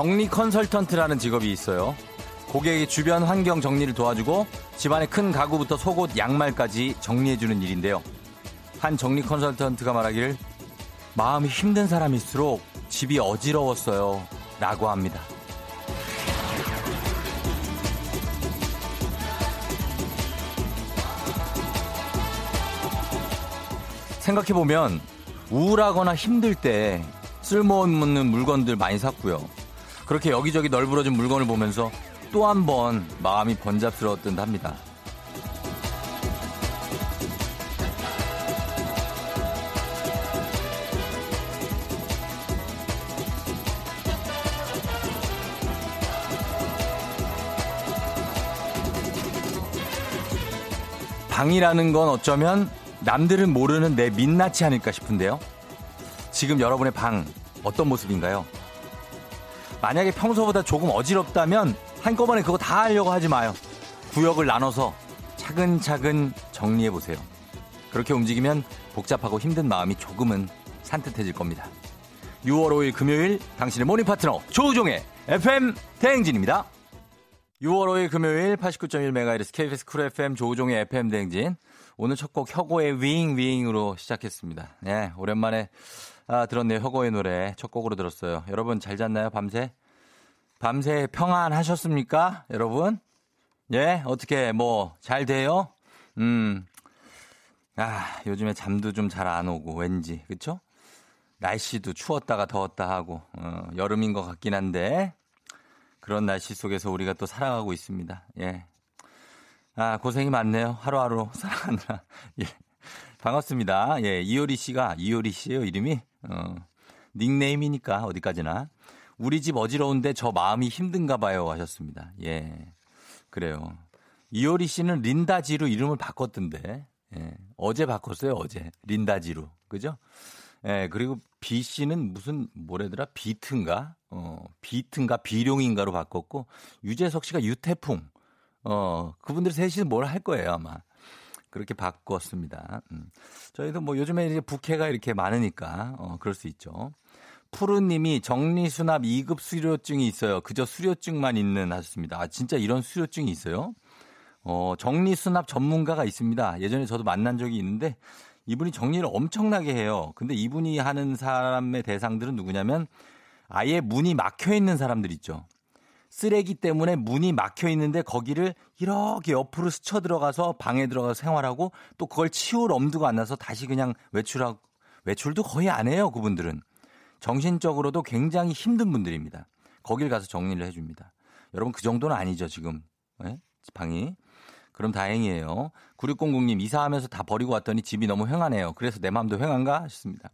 정리 컨설턴트라는 직업이 있어요. 고객의 주변 환경 정리를 도와주고 집안의 큰 가구부터 속옷, 양말까지 정리해주는 일인데요. 한 정리 컨설턴트가 말하길 마음이 힘든 사람일수록 집이 어지러웠어요. 라고 합니다. 생각해보면 우울하거나 힘들 때 쓸모없는 물건들 많이 샀고요. 그렇게 여기저기 널브러진 물건을 보면서 또 한 번 마음이 번잡스러웠던 합니다. 방이라는 건 어쩌면 남들은 모르는 내 민낯이 아닐까 싶은데요. 지금 여러분의 방 어떤 모습인가요? 만약에 평소보다 조금 어지럽다면 한꺼번에 그거 다 하려고 하지 마요. 구역을 나눠서 차근차근 정리해 보세요. 그렇게 움직이면 복잡하고 힘든 마음이 조금은 산뜻해질 겁니다. 6월 5일 금요일 당신의 모닝 파트너 조우종의 FM 대행진입니다. 6월 5일 금요일 89.1MHz KBS 쿨 FM 조우종의 FM 대행진. 오늘 첫 곡 혁오의 윙 윙으로 시작했습니다. 네, 오랜만에 아, 들었네요. 혁오의 노래 첫 곡으로 들었어요. 여러분 잘 잤나요? 밤새? 밤새 평안하셨습니까? 여러분? 예, 어떻게 뭐 잘 돼요? 음. 아, 요즘에 잠도 좀 잘 안 오고 왠지. 그쵸 날씨도 추웠다가 더웠다 하고 어, 여름인 것 같긴 한데 그런 날씨 속에서 우리가 또 살아가고 있습니다. 예. 아, 고생이 많네요. 하루하루 살아가느라. 예. 반갑습니다. 예, 이효리 씨가, 이효리 씨예요 이름이? 어, 닉네임이니까, 어디까지나. 우리 집 어지러운데 저 마음이 힘든가 봐요. 하셨습니다. 예. 그래요. 이효리 씨는 린다지로 이름을 바꿨던데. 예. 어제 바꿨어요, 어제. 린다지로. 그죠? 예, 그리고 B 씨는 무슨, 뭐래더라? 비트인가? 어, 비트인가? 비룡인가로 바꿨고, 유재석 씨가 유태풍. 어, 그분들 셋이 뭘 할 거예요, 아마. 그렇게 바꿨습니다. 음. 저희도 뭐 요즘에 이제 부캐가 이렇게 많으니까, 어, 그럴 수 있죠. 푸르님이 정리수납 2급 수료증이 있어요. 그저 수료증만 있는 하셨습니다. 아, 진짜 이런 수료증이 있어요? 어, 정리수납 전문가가 있습니다. 예전에 저도 만난 적이 있는데, 이분이 정리를 엄청나게 해요. 근데 이분이 하는 사람의 대상들은 누구냐면, 아예 문이 막혀 있는 사람들 있죠. 쓰레기 때문에 문이 막혀 있는데 거기를 이렇게 옆으로 스쳐 들어가서 방에 들어가서 생활하고 또 그걸 치울 엄두가 안 나서 다시 그냥 외출하고 외출도 거의 안 해요 그분들은 정신적으로도 굉장히 힘든 분들입니다. 거길 가서 정리를 해줍니다. 여러분 그 정도는 아니죠 지금 네? 방이 그럼 다행이에요. 9600님 이사하면서 다 버리고 왔더니 집이 너무 횡하네요. 그래서 내 마음도 횡한가 싶습니다.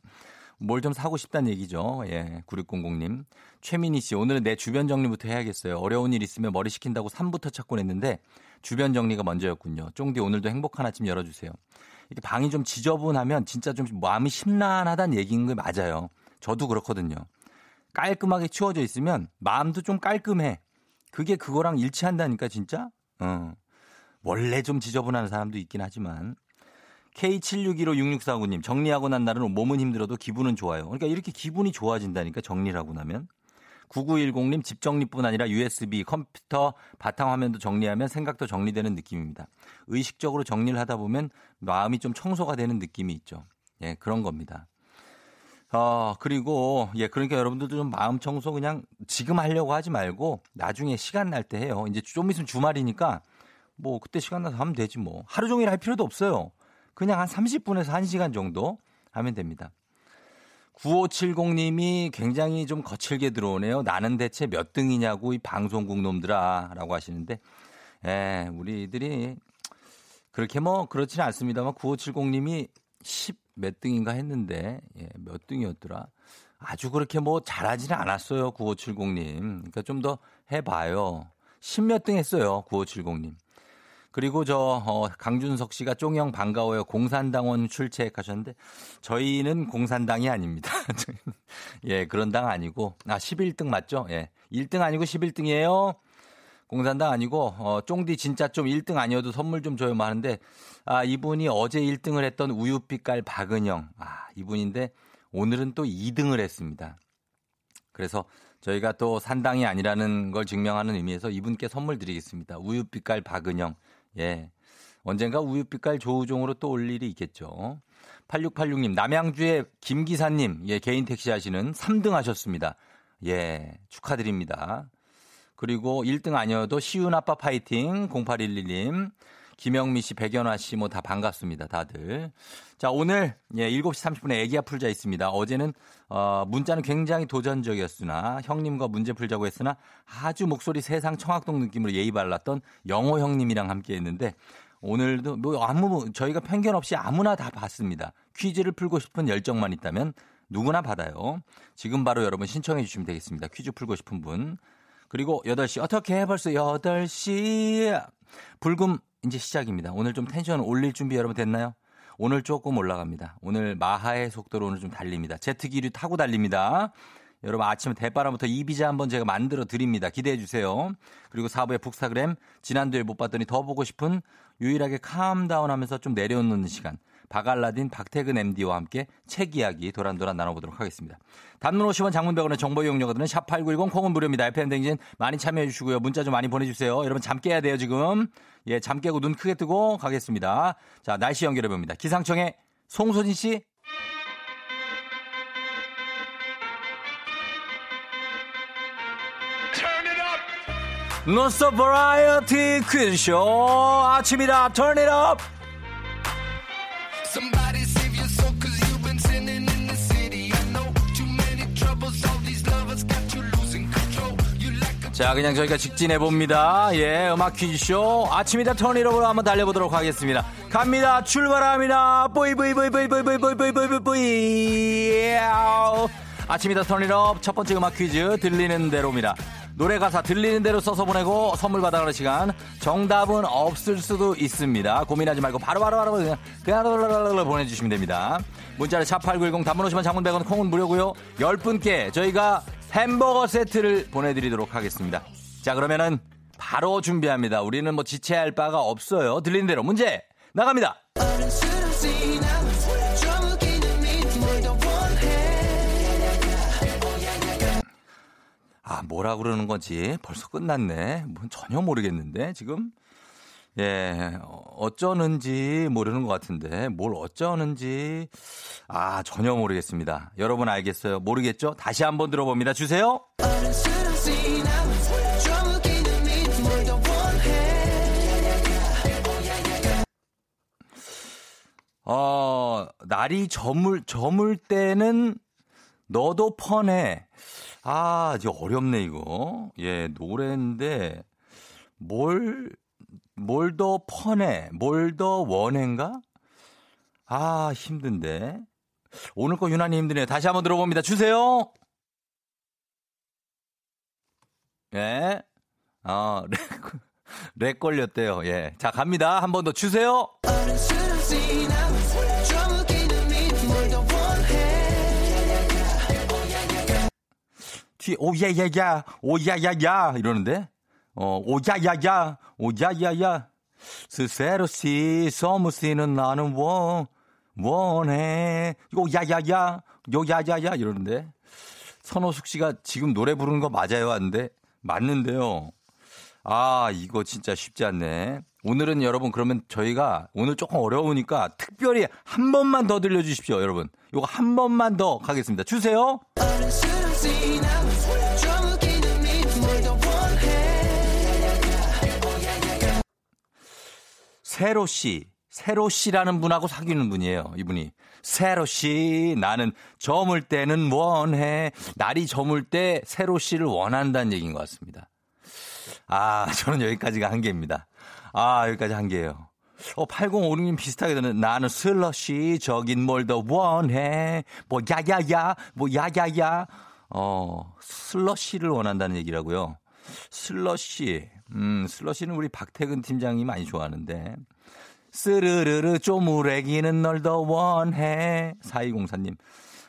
뭘 좀 사고 싶다는 얘기죠. 예, 9600님. 최민희 씨, 오늘은 내 주변 정리부터 해야겠어요. 어려운 일 있으면 머리 식힌다고 3부터 찾곤 했는데 주변 정리가 먼저였군요. 쫑디 오늘도 행복한 아침 열어주세요. 이렇게 방이 좀 지저분하면 진짜 좀 마음이 심란하다는 얘기인 거 맞아요. 저도 그렇거든요. 깔끔하게 치워져 있으면 마음도 좀 깔끔해. 그게 그거랑 일치한다니까 진짜. 어. 원래 좀 지저분한 사람도 있긴 하지만 K76156649님, 정리하고 난 날은 몸은 힘들어도 기분은 좋아요. 그러니까 이렇게 기분이 좋아진다니까, 정리를 하고 나면. 9910님, 집 정리뿐 아니라 USB, 컴퓨터, 바탕화면도 정리하면 생각도 정리되는 느낌입니다. 의식적으로 정리를 하다 보면 마음이 좀 청소가 되는 느낌이 있죠. 예, 그런 겁니다. 어, 그리고, 예, 그러니까 여러분들도 좀 마음 청소 그냥 지금 하려고 하지 말고 나중에 시간 날 때 해요. 이제 좀 있으면 주말이니까 뭐 그때 시간 나서 하면 되지 뭐. 하루 종일 할 필요도 없어요. 그냥 한 30분에서 1시간 정도 하면 됩니다. 9570님이 굉장히 좀 거칠게 들어오네요. 나는 대체 몇 등이냐고 이 방송국 놈들아 라고 하시는데, 예, 우리들이 그렇게 뭐 그렇지는 않습니다만 9570님이 10 몇 등인가 했는데, 예, 몇 등이었더라. 아주 그렇게 뭐 잘하지는 않았어요. 9570님. 그러니까 좀 더 해봐요. 10 몇 등 했어요. 9570님. 그리고 저 어, 강준석 씨가 쫑형 반가워요. 공산당원 출첵하셨는데 저희는 공산당이 아닙니다. 예, 그런 당 아니고 아 11등 맞죠? 예. 1등 아니고 11등이에요. 공산당 아니고 어 쫑디 진짜 좀 1등 아니어도 선물 좀 줘요 하는데 아 이분이 어제 1등을 했던 우유빛깔 박은영 아 이분인데 오늘은 또 2등을 했습니다. 그래서 저희가 또 산당이 아니라는 걸 증명하는 의미에서 이분께 선물 드리겠습니다. 우유빛깔 박은영. 예. 언젠가 우유빛깔 조우종으로 또 올 일이 있겠죠. 8686님, 남양주의 김기사님, 예, 개인 택시 하시는 3등 하셨습니다. 예, 축하드립니다. 그리고 1등 아니어도 시윤 아빠 파이팅 0811님. 김영미 씨, 백연화 씨, 뭐 다 반갑습니다. 다들. 자, 오늘, 예, 7시 30분에 애기야 풀자 있습니다. 어제는, 어, 문자는 굉장히 도전적이었으나, 형님과 문제 풀자고 했으나, 아주 목소리 세상 청학동 느낌으로 예의 발랐던 영호 형님이랑 함께 했는데, 오늘도 뭐 아무, 저희가 편견 없이 아무나 다 받습니다. 퀴즈를 풀고 싶은 열정만 있다면 누구나 받아요. 지금 바로 여러분 신청해 주시면 되겠습니다. 퀴즈 풀고 싶은 분. 그리고 8시, 어떻게 해 벌써 8시. 불금 이제 시작입니다. 오늘 좀 텐션 올릴 준비 여러분 됐나요? 오늘 조금 올라갑니다. 오늘 마하의 속도로 오늘 좀 달립니다. 제트기류 타고 달립니다. 여러분 아침에 대바람부터 이비자 한번 제가 만들어 드립니다. 기대해 주세요. 그리고 4부의 북사그램 지난주에 못 봤더니 더 보고 싶은 유일하게 캄다운 하면서 좀 내려놓는 시간. 박알라딘 박태근 MD와 함께 책 이야기 도란도란 나눠보도록 하겠습니다. 단문 50원 장문 100원의 정보 이용료가 드는 샵8910 콩은 무료입니다. FM댕진 많이 참여해 주시고요. 문자 좀 많이 보내주세요. 여러분 잠 깨야 돼요 지금. 예, 잠 깨고 눈 크게 뜨고 가겠습니다. 자, 날씨 연결해 봅니다. 기상청의 송소진 씨. 노스 버라이어티 퀴즈쇼 아침이다 turn it up 자 그냥 저희가 직진해 봅니다 예 음악 퀴즈쇼 아침이다 up으로 한번 달려보도록 하겠습니다 갑니다 출발합니다 뿌이 뿌이 뿌이 뿌이 뿌이 뿌이 뿌이 뿌이 뿌이 뿌이 아침이다 up 첫 번째 음악 퀴즈 들리는 대로입니다 노래 가사 들리는 대로 써서 보내고 선물 받아가는 시간. 정답은 없을 수도 있습니다. 고민하지 말고 바로바로 바로 그냥 그냥 보내주시면 됩니다. 문자를 샵8910 단문 오시면 장문 100원 콩은 무료고요. 10분께 저희가 햄버거 세트를 보내드리도록 하겠습니다. 자 그러면은 바로 준비합니다. 우리는 뭐 지체할 바가 없어요. 들리는 대로 문제 나갑니다. 아, 뭐라 그러는 건지 벌써 끝났네. 뭔 전혀 모르겠는데, 지금. 예, 어쩌는지 모르는 것 같은데, 뭘 어쩌는지, 아, 전혀 모르겠습니다. 여러분 알겠어요? 모르겠죠? 다시 한번 들어봅니다. 주세요! 어, 날이 저물, 저물 때는 너도 펀해. 아, 이제 어렵네, 이거. 예, 노래인데, 뭘, 뭘더 펀해, 뭘더 원해인가? 아, 힘든데. 오늘 거 유난히 힘드네요. 다시 한번 들어봅니다. 주세요! 예. 아, lag, lag 걸렸대요. 예. 자, 갑니다. 한 번 더 주세요! 뒤에 오야 야 야 오 야 야 야 이러는데 어 오야야야 오야야야 스세로 시 서무시는 나는 원 원해 오야야야 요야야야 이러는데 선호숙 씨가 지금 노래 부르는 거 맞아요 하는데 맞는데요. 아 이거 진짜 쉽지 않네. 오늘은 여러분 그러면 저희가 오늘 조금 어려우니까 특별히 한 번만 더 들려주십시오 여러분. 요거 한 번만 더 가겠습니다. 주세요. 세로 씨, 세로 씨라는 분하고 사귀는 분이에요. 이분이 세로 씨, 나는 저물 때는 원해. 날이 저물 때 세로 씨를 원한다는 얘기인 것 같습니다. 아, 저는 여기까지가 한계입니다. 아, 여기까지 한계예요. 어, 8056님 비슷하게 되는 나는 슬러시 저긴 뭘 더 원해. 뭐 야야야, 뭐 야야야. 어, 슬러시를 원한다는 얘기라고요. 슬러시. 음, 슬러시는 우리 박태근 팀장이 많이 좋아하는데. 스르르르 쪼무레기는 널 더 원해. 4204님.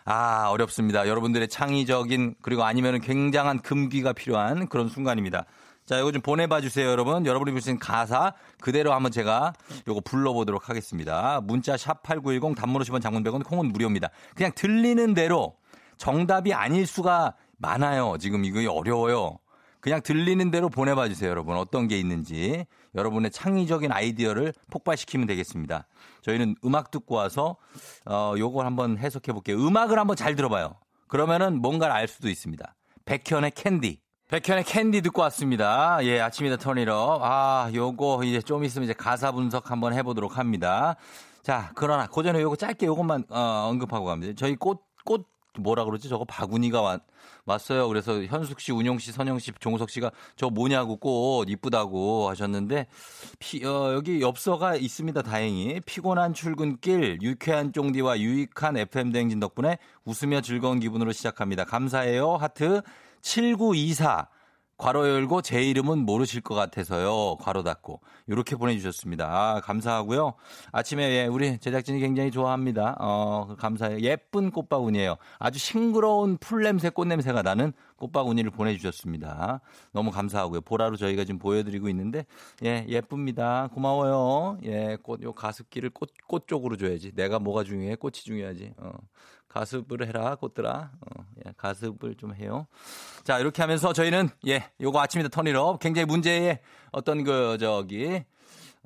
아, 어렵습니다. 여러분들의 창의적인 그리고 아니면 굉장한 금기가 필요한 그런 순간입니다. 자, 이거 좀 보내봐 주세요, 여러분. 여러분이 보신 가사 그대로 한번 제가 요거 불러보도록 하겠습니다. 문자 샵8910 단문 50원 장문 100원 콩은 무료입니다. 그냥 들리는 대로 정답이 아닐 수가 많아요. 지금 이거 어려워요. 그냥 들리는 대로 보내봐 주세요, 여러분. 어떤 게 있는지. 여러분의 창의적인 아이디어를 폭발시키면 되겠습니다. 저희는 음악 듣고 와서, 어, 요걸 한번 해석해 볼게요. 음악을 한번 잘 들어봐요. 그러면은 뭔가를 알 수도 있습니다. 백현의 캔디. 백현의 캔디 듣고 왔습니다. 예, 아침이다 턴이러. 아, 요거 이제 좀 있으면 이제 가사 분석 한번 해보도록 합니다. 자, 그러나 그 전에 요거 짧게 요것만 어, 언급하고 갑니다. 저희 꽃, 꽃 뭐라 그러지? 저거 바구니가 왔, 왔어요. 그래서 현숙 씨, 운용 씨, 선영 씨, 종석 씨가 저 뭐냐고 꽃 이쁘다고 하셨는데 피, 어, 여기 엽서가 있습니다. 다행히 피곤한 출근길 유쾌한 쫑디와 유익한 FM 대행진 덕분에 웃으며 즐거운 기분으로 시작합니다. 감사해요. 하트 7924 괄호 열고 제 이름은 모르실 것 같아서요. 괄호 닫고. 이렇게 보내주셨습니다. 아, 감사하고요. 아침에 예, 우리 제작진이 굉장히 좋아합니다. 어, 감사해요. 예쁜 꽃바구니예요. 아주 싱그러운 풀 냄새, 꽃 냄새가 나는 꽃바구니를 보내주셨습니다. 너무 감사하고요. 보라로 저희가 지금 보여드리고 있는데, 예, 예쁩니다. 고마워요. 예, 꽃, 요 가습기를 꽃, 꽃 쪽으로 줘야지. 내가 뭐가 중요해? 꽃이 중요하지. 어. 가습을 해라, 꽃들아. 어, 예, 가습을 좀 해요. 자, 이렇게 하면서 저희는, 예, 요거 아침이다 턴이업 굉장히 문제의 어떤 그, 저기,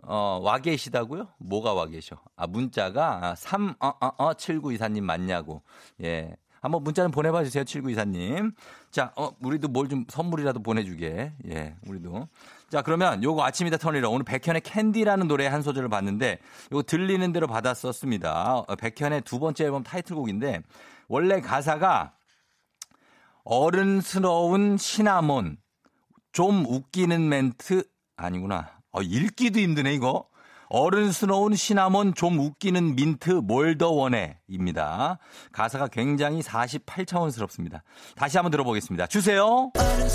어, 와 계시다고요? 뭐가 와 계셔? 아, 문자가 3, 어, 어, 어, 7924님 맞냐고. 예. 한번 문자 는 보내봐 주세요, 7924님. 자, 어, 우리도 뭘 좀 선물이라도 보내주게. 예, 우리도. 자, 그러면 요거 아침이다 턴이라 오늘 백현의 캔디라는 노래 한 소절을 봤는데 요거 들리는 대로 받았었습니다. 어, 백현의 두 번째 앨범 타이틀곡인데 원래 가사가 어른스러운 시나몬 좀 웃기는 멘트 아니구나. 어, 읽기도 힘드네 이거. 어른스러운 시나몬 좀 웃기는 민트 뭘 더 원해입니다. 가사가 굉장히 48차원스럽습니다. 다시 한번 들어보겠습니다. 주세요. 어른,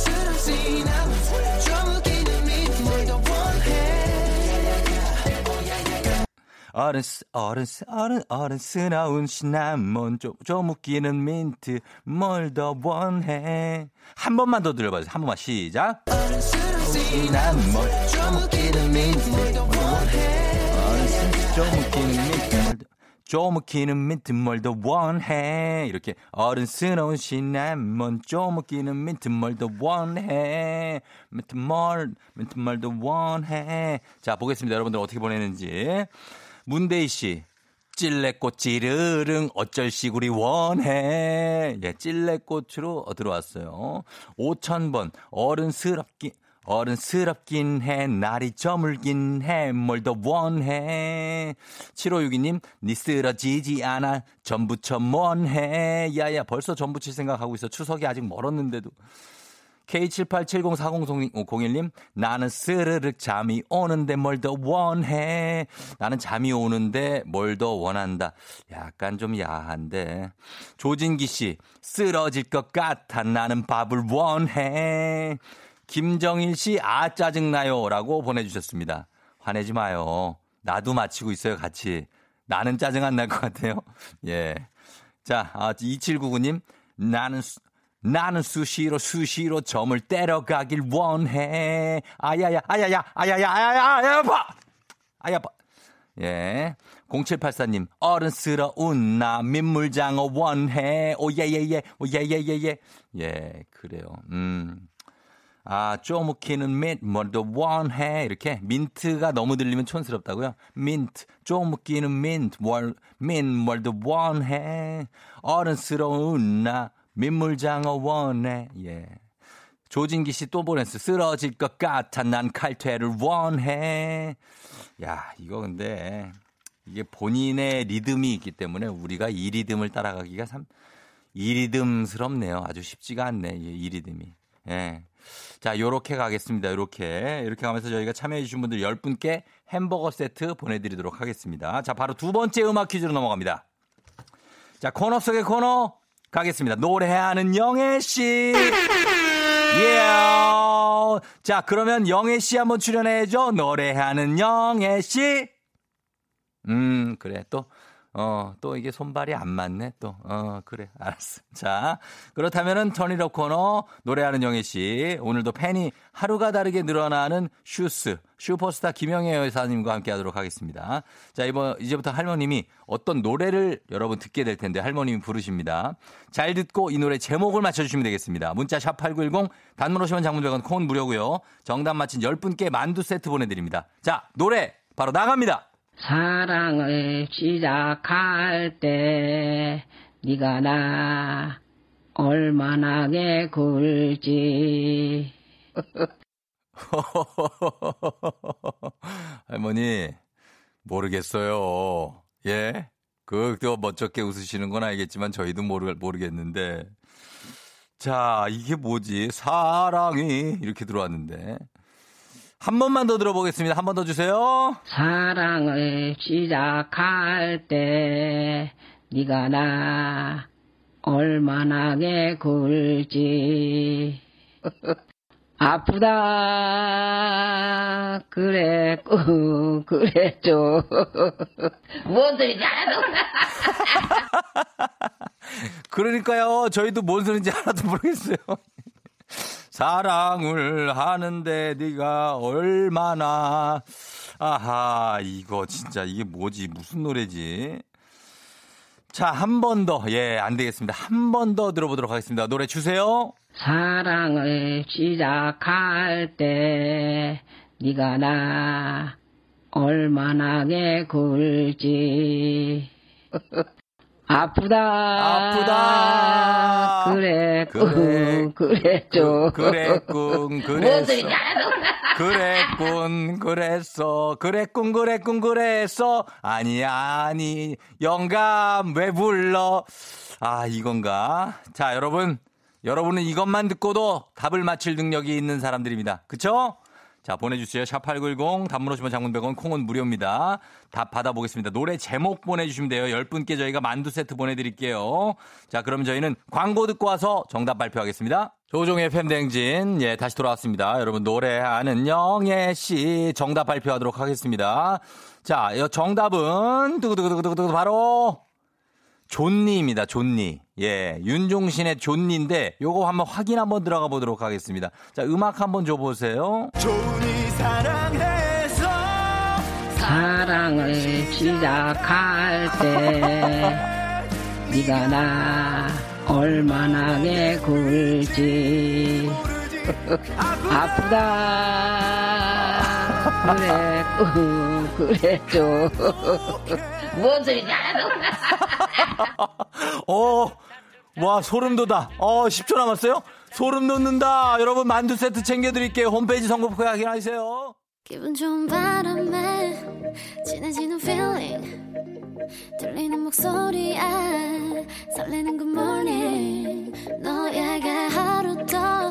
어른, 어른, 어른스러운 시나몬, 좀, 좀 웃기는 민트, 뭘 더 원해. 한 번만 더 들려봐주세요. 한 번만 시작. 어른스러운 시나몬, 좀 웃기는 민트, 뭘더 원해. 어른스러운 좀 웃기는 민트, 좀 웃기는 민트 뭘 더 원해. 이렇게 어른스러운 시나몬, 좀 웃기는 민트 뭘 더 원해. 민트 뭘, 민트 뭘 더 원해. 자, 보겠습니다. 여러분들 어떻게 보내는지. 문대희 씨. 찔레꽃 찌르릉 어쩔 시구리 원해. 예, 찔레꽃으로 들어왔어요. 5천번 어른스럽긴 어른스럽긴 해 날이 저물긴 해 뭘 더 원해 7562님 니 쓰러지지 않아 전부쳐 뭔해 야야 벌써 전부칠 생각하고 있어 추석이 아직 멀었는데도 K78704001님, 나는 스르륵 잠이 오는데 뭘 더 원해. 나는 잠이 오는데 뭘 더 원한다. 약간 좀 야한데. 조진기 씨, 쓰러질 것 같아. 나는 밥을 원해. 김정일 씨, 아, 짜증나요. 라고 보내주셨습니다. 화내지 마요. 나도 마치고 있어요, 같이. 나는 짜증 안 날 것 같아요. 예. 자, 아, 2799님, 나는 나는 수시로 수시로 점을 때려가길 원해. 아야야, 아야야, 아야야, 아야야, 아야, 봐! 아야, 봐. 예. 0784님, 어른스러운 나 민물장어 원해. 오, 예, 예, 예. 오, 예, 예, 예, 예. 예, 그래요. 음. 아, 쪼무키는 mint, 뭘더 원해. 이렇게 민트가 너무 들리면 촌스럽다고요? 민트, 쪼무키는 mint, 뭘, mint, 뭘더 원해. 어른스러운 나 민물장어 원해. 예. 조진기 씨 또 보냈어. 쓰러질 것 같아. 난 칼퇴를 원해. 야, 이거 근데 이게 본인의 리듬이 있기 때문에 우리가 이 리듬을 따라가기가 참 이 리듬스럽네요. 아주 쉽지가 않네. 이 리듬이. 예. 자, 요렇게 가겠습니다. 요렇게. 이렇게 가면서 저희가 참여해주신 분들 10분께 햄버거 세트 보내드리도록 하겠습니다. 자, 바로 두 번째 음악 퀴즈로 넘어갑니다. 자, 코너 속의 코너. 가겠습니다. 노래하는 영애 씨. 예. Yeah. 자, 그러면 영애 씨 한번 출연해 줘. 노래하는 영애 씨. 음, 그래. 또, 어, 또 이게 손발이 안 맞네, 또. 어, 그래. 알았어. 자, 그렇다면은 터니럽 코너 노래하는 영애 씨. 오늘도 팬이 하루가 다르게 늘어나는 슈스, 슈퍼스타 김영애 여사님과 함께 하도록 하겠습니다. 자, 이번, 이제부터 할머님이 어떤 노래를 여러분 듣게 될 텐데 할머님이 부르십니다. 잘 듣고 이 노래 제목을 맞춰주시면 되겠습니다. 문자 샵8910 단문 오시면 장문백원 콩은 무료고요. 정답 맞힌 10분께 만두 세트 보내드립니다. 자, 노래 바로 나갑니다. 사랑을 시작할 때 네가 나 얼마나 게 굴지 할머니 모르겠어요. 예? 그 또 멋쩍게 웃으시는 건 알겠지만 저희도 모르, 모르겠는데 자 이게 뭐지 사랑이 이렇게 들어왔는데 한 번만 더 들어보겠습니다. 한 번 더 주세요. 사랑을 시작할 때 네가 나 얼마나게 굴지 아프다 그래 꾸 그랬죠 뭔 소리지 알아도 그러니까요 저희도 뭔 소리인지 하나도 모르겠어요. 사랑을 하는데 네가 얼마나. 아하 이거 진짜 이게 뭐지? 무슨 노래지? 자 한 번 더. 예 안 되겠습니다. 한 번 더 들어보도록 하겠습니다. 노래 주세요. 사랑을 시작할 때 네가 나 얼마나 게 굴지 아프다. 아프다. 그래 그래. 꾸 그랬죠. 그랬군 뭔 그랬어. 그랬군 그랬어. 그랬군 그랬군 그랬어. 아니 아니 영감 왜 불러? 아 이건가? 자 여러분. 여러분은 이것만 듣고도 답을 맞힐 능력이 있는 사람들입니다. 그쵸? 자 보내주세요. 샵8910 단문 오시면 장문 100원 콩은 무료입니다. 답 받아보겠습니다. 노래 제목 보내주시면 돼요. 10분께 저희가 만두 세트 보내드릴게요. 자 그럼 저희는 광고 듣고 와서 정답 발표하겠습니다. 조종의 팬댕진. 예 다시 돌아왔습니다. 여러분 노래하는 영애씨 정답 발표하도록 하겠습니다. 자이 정답은 두구두구두구두구 바로 존니입니다. 존니. 예. 윤종신의 존니인데 요거 한번 확인 한번 들어가 보도록 하겠습니다. 자, 음악 한번 줘 보세요. 존니 사랑해서 사랑을 시작할 때 네가 나 얼마나게 굴지 아프다 그래 꾸 그랬죠 뭔 알아도 어. 와, 소름 돋아. 어, 10초 남았어요? 소름 돋는다. 여러분 만두 세트 챙겨 드릴게요. 홈페이지 선거표 확인하세요. 기분 좋은 바람에 진해지는 feeling 들리는 목소리에 설레는 good morning 너에게 하루 더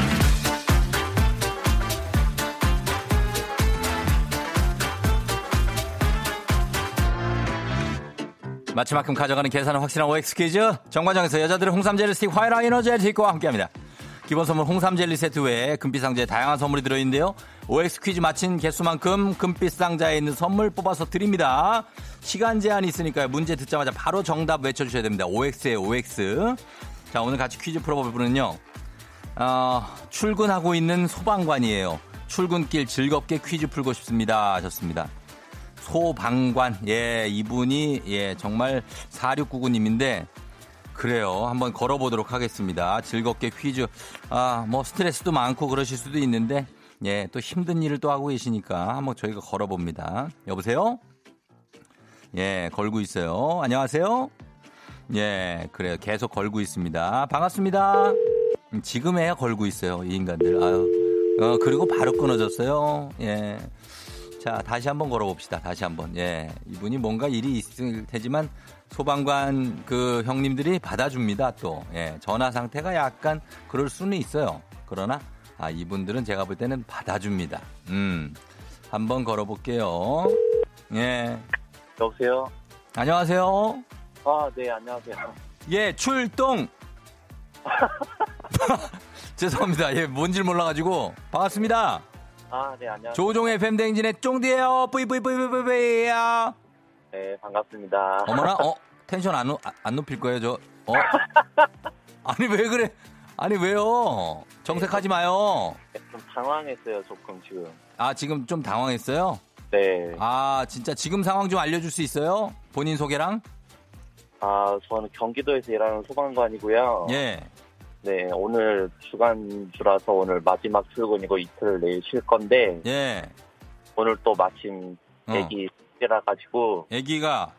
마치만큼 가져가는 계산은 확실한 OX 퀴즈. 정관장에서 여자들의 홍삼 젤리 스틱 화이라 에너제틱과 함께합니다. 기본 선물 홍삼 젤리 세트 외에 금빛 상자에 다양한 선물이 들어있는데요. OX 퀴즈 마친 개수만큼 금빛 상자에 있는 선물 뽑아서 드립니다. 시간 제한이 있으니까요. 문제 듣자마자 바로 정답 외쳐주셔야 됩니다. OX에 OX. 자, 오늘 같이 퀴즈 풀어볼 분은요. 어, 출근하고 있는 소방관이에요. 출근길 즐겁게 퀴즈 풀고 싶습니다. 하셨습니다. 소방관. 예, 이분이, 예, 정말 4699님인데, 그래요. 한번 걸어보도록 하겠습니다. 즐겁게 퀴즈. 아, 뭐 스트레스도 많고 그러실 수도 있는데, 예, 또 힘든 일을 또 하고 계시니까 한번 저희가 걸어봅니다. 여보세요? 예, 걸고 있어요. 안녕하세요? 예, 그래요. 계속 걸고 있습니다. 반갑습니다. 음, 지금에야 걸고 있어요. 이 인간들. 아유. 어, 그리고 바로 끊어졌어요. 예. 자, 다시 한번 걸어봅시다. 다시 한번. 예. 이분이 뭔가 일이 있을 테지만 소방관 그 형님들이 받아줍니다. 또. 예. 전화 상태가 약간 그럴 수는 있어요. 그러나 아, 이분들은 제가 볼 때는 받아줍니다. 음. 한번 걸어볼게요. 예. 여보세요? 안녕하세요. 아, 네, 안녕하세요. 예, 출동. 죄송합니다. 예, 뭔지 몰라가지고. 반갑습니다. 아, 네, 안녕하세요. 조종의 fem댕진의 쫑디에요. 뿌이뿌이뿌이뿌이야. 네, 반갑습니다. 어머나, 어, 텐션 안, 높- 안 높일 거예요, 저. 어? 아니, 왜 그래? 아니, 왜요? 정색하지 마요. 좀 당황했어요, 조금 지금. 아, 지금 좀 당황했어요? 네. 아, 진짜 지금 상황 좀 알려줄 수 있어요? 본인 소개랑? 아, 저는 경기도에서 일하는 소방관이고요. 예. 네, 오늘 주간주라서 오늘 마지막 출근이고 이틀 내일 쉴 건데, 예. 오늘 또 마침 어. 애기 생일이라 가지고 애기가,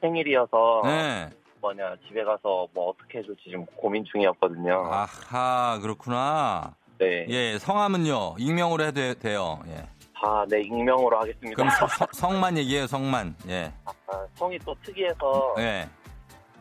생일이어서 예. 뭐냐 집에 가서 뭐 어떻게 해줄지 지금 고민 중이었거든요. 아하, 그렇구나. 네. 예, 성함은요, 익명으로 해도 돼- 돼요. 예. 아, 네 익명으로 하겠습니다. 그럼 서- 서- 성만 얘기해요, 성만. 예. 아, 성이 또 특이해서 예.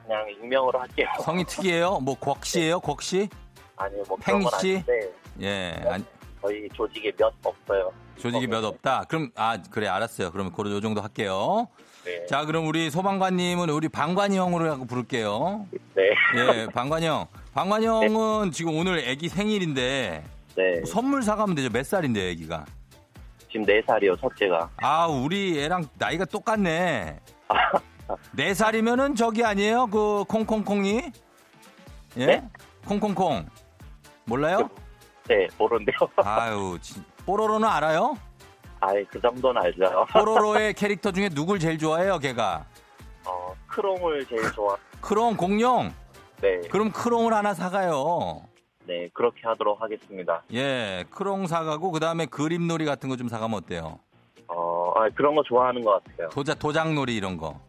그냥 익명으로 할게요. 성이 특이해요? 뭐, 곽씨예요 곽씨? 아니 뭐 그런 건 팽씨? 아닌데 예. 아니, 저희 조직에 몇 없어요. 조직이 몇 없다? 그럼, 아, 그래, 알았어요. 그러면 고로 요 정도 할게요. 네. 자, 그럼 우리 소방관님은 우리 방관이 형으로 하고 부를게요. 네. 예, 방관이 형. 방관이 형은 지금 오늘 애기 생일인데 네. 선물 사가면 되죠. 몇 살인데, 애기가? 지금 4살이요, 첫째가. 아, 우리 애랑 나이가 똑같네. 네 살이면은 저기 아니에요? 그 콩콩콩이? 예? 네? 콩콩콩. 몰라요? 네, 모르는데요. 아유, 진- 뽀로로는 알아요? 아예 그 정도는 알죠. 뽀로로의 캐릭터 중에 누굴 제일 좋아해요, 걔가? 어, 크롱을 제일 좋아. 크롱 공룡. 네. 그럼 크롱을 하나 사가요. 네, 그렇게 하도록 하겠습니다. 예, 크롱 사가고 그다음에 그림놀이 같은 거 좀 사가면 어때요? 어, 아, 그런 거 좋아하는 것 같아요. 도자 도장놀이 이런 거.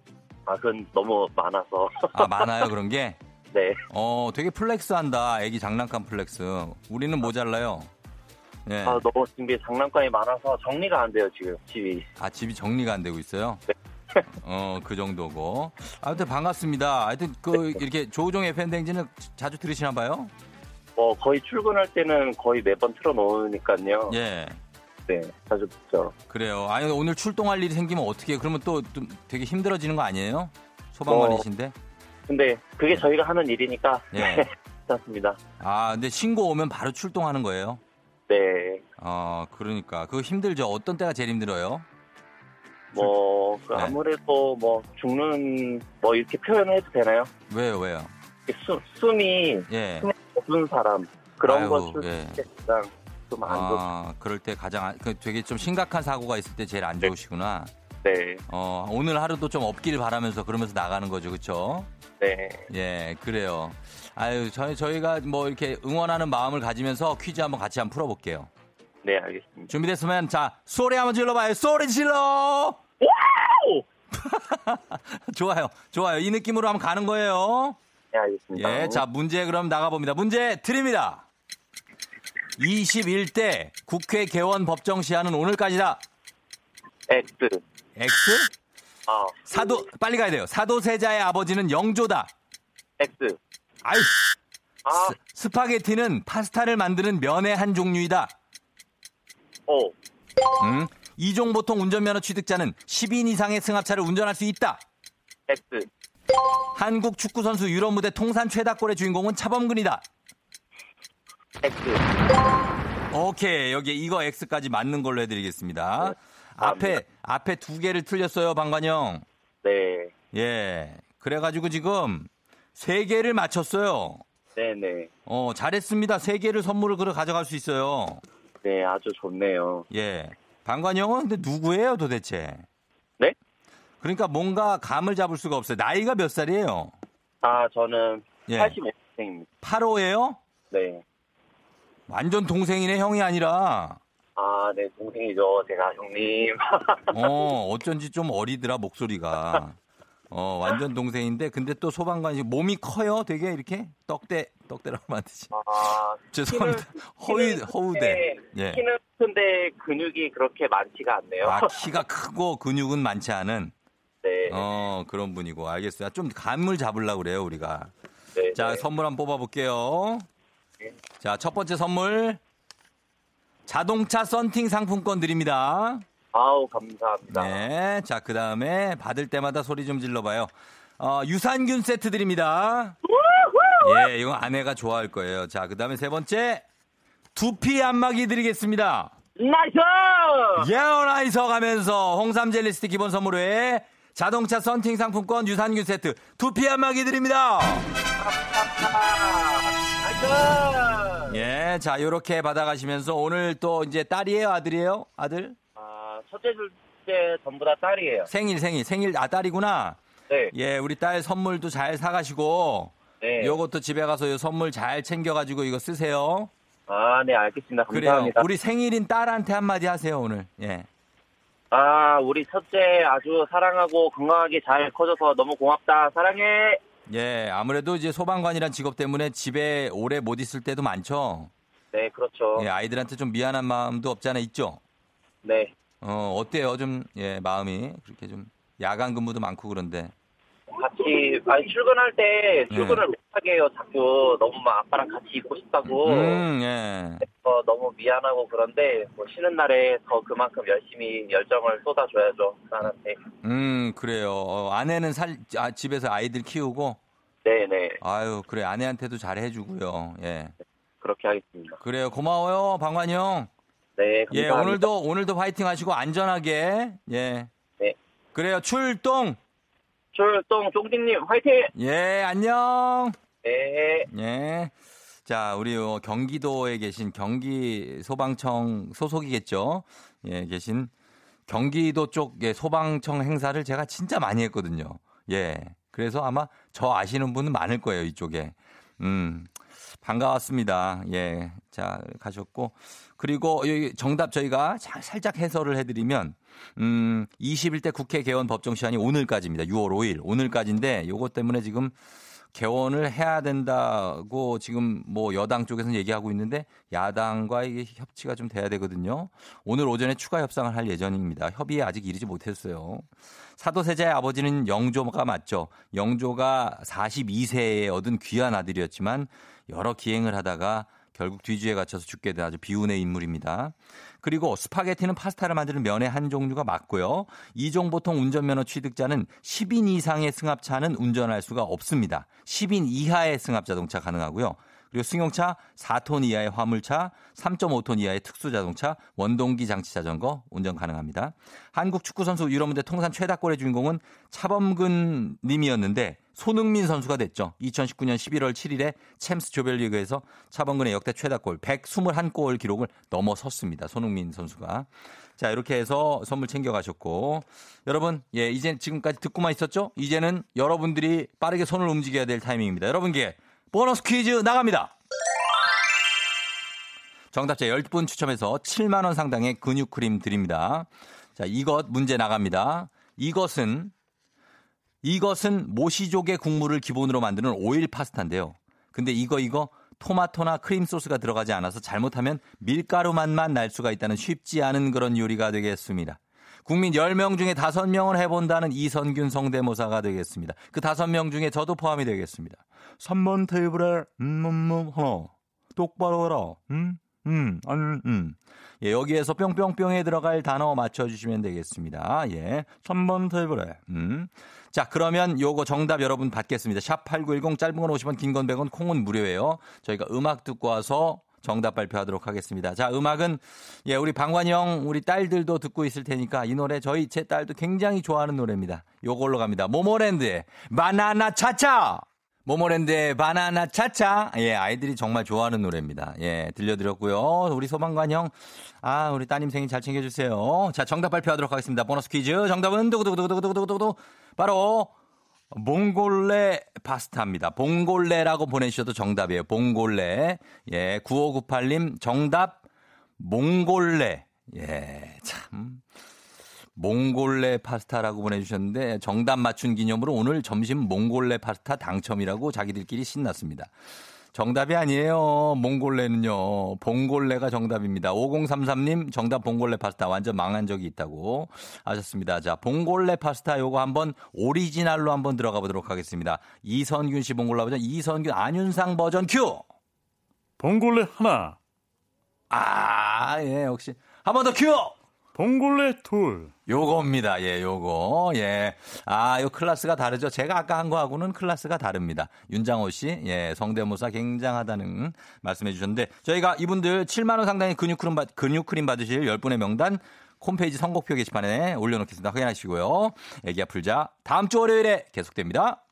아, 그건 너무 많아서. 아, 많아요, 그런 게? 네. 어, 되게 flex 한다. 애기 장난감 flex. 우리는 모자라요. 예. 아, 너무 집에 장난감이 많아서 정리가 안 돼요, 지금, 집이. 아, 집이 정리가 안 되고 있어요? 네. 어, 그 정도고. 아무튼 반갑습니다. 하여튼 그, 이렇게 조우종의 팬댕지는 자주 들으시나 봐요? 뭐, 거의 출근할 때는 거의 매번 틀어놓으니까요. 예. 네, 자주 듣죠. 그래요. 아니, 오늘 출동할 일이 생기면 어떻게, 해요? 그러면 또, 좀 되게 힘들어지는 거 아니에요? 소방관이신데? 근데 그게 저희가 하는 일이니까. 예. 괜찮습니다. 아, 근데 신고 오면 바로 출동하는 거예요? 네. 어, 그러니까. 그거 힘들죠? 어떤 때가 제일 힘들어요? 뭐, 그 네. 아무래도 뭐, 죽는, 뭐, 이렇게 표현을 해도 되나요? 왜요, 왜요? 수, 숨이 예. 없는 사람. 그런 거 예. 가장 좀안 좋, 아, 그럴 때 가장, 안- 그 되게 좀 심각한 사고가 있을 때 제일 안 좋으시구나. 네. 어, 오늘 하루도 좀 없길 바라면서 그러면서 나가는 거죠, 그쵸? 네. 예, 그래요. 아유, 저희, 저희가 뭐 이렇게 응원하는 마음을 가지면서 퀴즈 한번 같이 한번 풀어볼게요. 네, 알겠습니다. 준비됐으면, 자, 소리 한번 질러봐요. 소리 질러! 좋아요, 좋아요. 이 느낌으로 한번 가는 거예요. 네, 알겠습니다. 예, 자, 문제 그럼 나가봅니다. 문제 드립니다. 21대 국회 개원 법정 시한은 오늘까지다. X. X? 아, 사도, 빨리 가야 돼요. 사도세자의 아버지는 영조다. X. 아유, 아, 스, 스파게티는 파스타를 만드는 면의 한 종류이다. O. 음? 이종 보통 운전면허 취득자는 10인 이상의 승합차를 운전할 수 있다. X. 한국 축구 선수 유럽 무대 통산 최다골의 주인공은 차범근이다. X. 오케이. 여기 이거 X까지 맞는 걸로 해드리겠습니다. 앞에, 앞에 두 개를 틀렸어요, 방관영. 네. 예. 그래가지고 지금 세 개를 맞췄어요. 네네. 어, 잘했습니다. 세 개를 선물을 그려 가져갈 수 있어요. 네, 아주 좋네요. 예. 방관영은 근데 누구예요, 도대체? 네? 그러니까 뭔가 감을 잡을 수가 없어요. 나이가 몇 살이에요? 아, 저는 예. 85생입니다. 8호예요? 네. 완전 동생이네, 형이 아니라. 아, 네, 동생이죠. 제가 형님. 어, 어쩐지 좀 어리더라, 목소리가. 어, 완전 동생인데, 근데 또 소방관이 몸이 커요, 되게 이렇게? 떡대, 떡대라고 만드지. 아, 죄송합니다. 허위, 허우대. 예. 키는 큰데 근육이 그렇게 많지가 않네요. 아, 키가 크고 근육은 많지 않은 네. 어, 그런 분이고 알겠어요. 좀 감을 잡으려고 그래요, 우리가. 네. 자, 네. 선물 한번 뽑아 볼게요. 네. 자, 첫 번째 선물 자동차 썬팅 상품권 드립니다. 아우 감사합니다. 네. 자, 그 다음에 받을 때마다 소리 좀 질러 봐요. 어, 유산균 세트 드립니다. 예, 이거 아내가 좋아할 거예요. 자, 그 다음에 세 번째 두피 안마기 드리겠습니다. Nice! 예 all right 써 가면서 홍삼 젤리 스틱 기본 선물에 자동차 썬팅 상품권 유산균 세트 두피 안마기 드립니다. 예, 자, 요렇게 받아가시면서 오늘 또 이제 딸이에요, 아들이에요? 아들? 아, 첫째, 둘째 전부 다 딸이에요. 생일, 생일, 생일, 아, 딸이구나. 네. 예, 우리 딸 선물도 잘 사가시고, 네. 요것도 집에 가서 요 선물 잘 챙겨가지고 이거 쓰세요. 아, 네, 알겠습니다. 그래요. 감사합니다. 우리 생일인 딸한테 한마디 하세요, 오늘. 예. 아, 우리 첫째 아주 사랑하고 건강하게 잘 커져서 너무 고맙다. 사랑해. 예, 아무래도 이제 소방관이란 직업 때문에 집에 오래 못 있을 때도 많죠. 네, 그렇죠. 예, 아이들한테 좀 미안한 마음도 없지 않아 있죠? 네. 어, 어때요? 좀, 예, 마음이. 그렇게 좀, 야간 근무도 많고 그런데. 같이, 아니, 출근할 때 출근을 네. 못하게 해요. 자꾸 너무 막 아빠랑 같이 있고 싶다고. 음, 예. 어, 너무 미안하고 그런데 뭐 쉬는 날에 더 그만큼 열심히 열정을 쏟아줘야죠. 딸한테. 음, 그래요. 어, 아내는 살, 아, 집에서 아이들 키우고, 네네. 아유, 그래. 아내한테도 잘 해주고요. 예. 그렇게 하겠습니다. 그래요. 고마워요, 방관이 형. 네, 예, 감사합니다. 오늘도, 오늘도 파이팅 하시고, 안전하게. 예. 네. 그래요. 출동! 출동 쫑디님 화이팅! 예, 안녕! 네. 예. 자, 우리 어, 경기도에 계신 경기 소방청 소속이겠죠. 예, 계신 경기도 쪽의 소방청 행사를 제가 진짜 많이 했거든요. 예. 그래서 아마 저 아시는 분은 많을 거예요, 이쪽에. 음. 반가웠습니다. 예. 자, 가셨고. 그리고 여기 정답 저희가 자- 살짝 해설을 해드리면, 음, 21대 국회 개원 법정 시한이 오늘까지입니다. 6월 5일. 오늘까지인데, 요것 때문에 지금 개원을 해야 된다고 지금 뭐 여당 쪽에서는 얘기하고 있는데 야당과 이게 협치가 좀 돼야 되거든요. 오늘 오전에 추가 협상을 할 예정입니다. 협의에 아직 이르지 못했어요. 사도세자의 아버지는 영조가 맞죠. 영조가 42세에 얻은 귀한 아들이었지만 여러 기행을 하다가 결국 뒤주에 갇혀서 죽게 된 아주 비운의 인물입니다. 그리고 스파게티는 파스타를 만드는 면의 한 종류가 맞고요. 이종 보통 운전면허 취득자는 10인 이상의 승합차는 운전할 수가 없습니다. 10인 이하의 승합 자동차 가능하고요. 그리고 승용차 4톤 이하의 화물차, 3.5톤 이하의 특수 자동차, 원동기 장치 자전거 운전 가능합니다. 한국 축구 선수 유럽무대 통산 최다골의 주인공은 차범근 님이었는데 손흥민 선수가 됐죠. 2019년 11월 7일에 챔스 조별리그에서 차범근의 역대 최다골 121골 기록을 넘어섰습니다. 손흥민 선수가. 자, 이렇게 해서 선물 챙겨가셨고. 여러분, 예, 이제 지금까지 듣고만 있었죠? 이제는 여러분들이 빠르게 손을 움직여야 될 타이밍입니다. 여러분께 보너스 퀴즈 나갑니다. 정답자 10분 추첨해서 7만원 상당의 근육크림 드립니다. 자, 이것 문제 나갑니다. 이것은, 이것은 모시조개 국물을 기본으로 만드는 오일 파스타인데요. 근데 이거, 이거 토마토나 크림 소스가 들어가지 않아서 잘못하면 밀가루 맛만 날 수가 있다는 쉽지 않은 그런 요리가 되겠습니다. 국민 10명 중에 5명을 해본다는 이선균 성대모사가 되겠습니다. 그 5명 중에 저도 포함이 되겠습니다. 3번 테이블에, 음, 음, 음, 하나. 똑바로 해라. 음, 음, 음, 음. 예, 여기에서 뿅뿅뿅에 들어갈 단어 맞춰주시면 되겠습니다. 예. 3번 테이블에, 음. 자, 그러면 요거 정답 여러분 받겠습니다. 샵8910 짧은 건 50원, 긴 건 100원, 콩은 무료예요. 저희가 음악 듣고 와서 정답 발표하도록 하겠습니다. 자, 음악은 예, 우리 방관영 우리 딸들도 듣고 있을 테니까 이 노래 저희 제 딸도 굉장히 좋아하는 노래입니다. 요걸로 갑니다. 모모랜드의 바나나 차차. 모모랜드의 바나나 차차. 예, 아이들이 정말 좋아하는 노래입니다. 예, 들려드렸고요. 우리 소방관 형. 아, 우리 따님 생일 잘 챙겨주세요. 자, 정답 발표하도록 하겠습니다. 보너스 퀴즈. 정답은 두구두구두구두구두구두구. 바로 몽골레 파스타입니다. 봉골레라고 보내주셔도 정답이에요. 봉골레. 예, 9598님 정답 몽골레. 예, 참. 몽골레 파스타라고 보내주셨는데 정답 맞춘 기념으로 오늘 점심 몽골레 파스타 당첨이라고 자기들끼리 신났습니다. 정답이 아니에요. 몽골레는요. 봉골레가 정답입니다. 5033님 정답 봉골레 파스타 완전 망한 적이 있다고 하셨습니다. 자, 봉골레 파스타 요거 한번 오리지널로 한번 들어가 보도록 하겠습니다. 이선균 씨 봉골레 버전, 이선균 안윤상 버전 큐! 봉골레 하나, 아, 예, 역시. 한 번 더 큐! 봉골레 둘. 요겁니다. 예, 요거. 예. 아, 요 클래스가 다르죠. 제가 아까 한 거하고는 클래스가 다릅니다. 윤장호 씨, 예, 성대모사 굉장하다는 말씀해 주셨는데, 저희가 이분들 7만 원 상당의 근육 크림, 받, 근육 크림 받으실 10분의 명단, 홈페이지 선곡표 게시판에 올려 놓겠습니다. 확인하시고요. 애기야 풀자. 다음 주 월요일에 계속됩니다.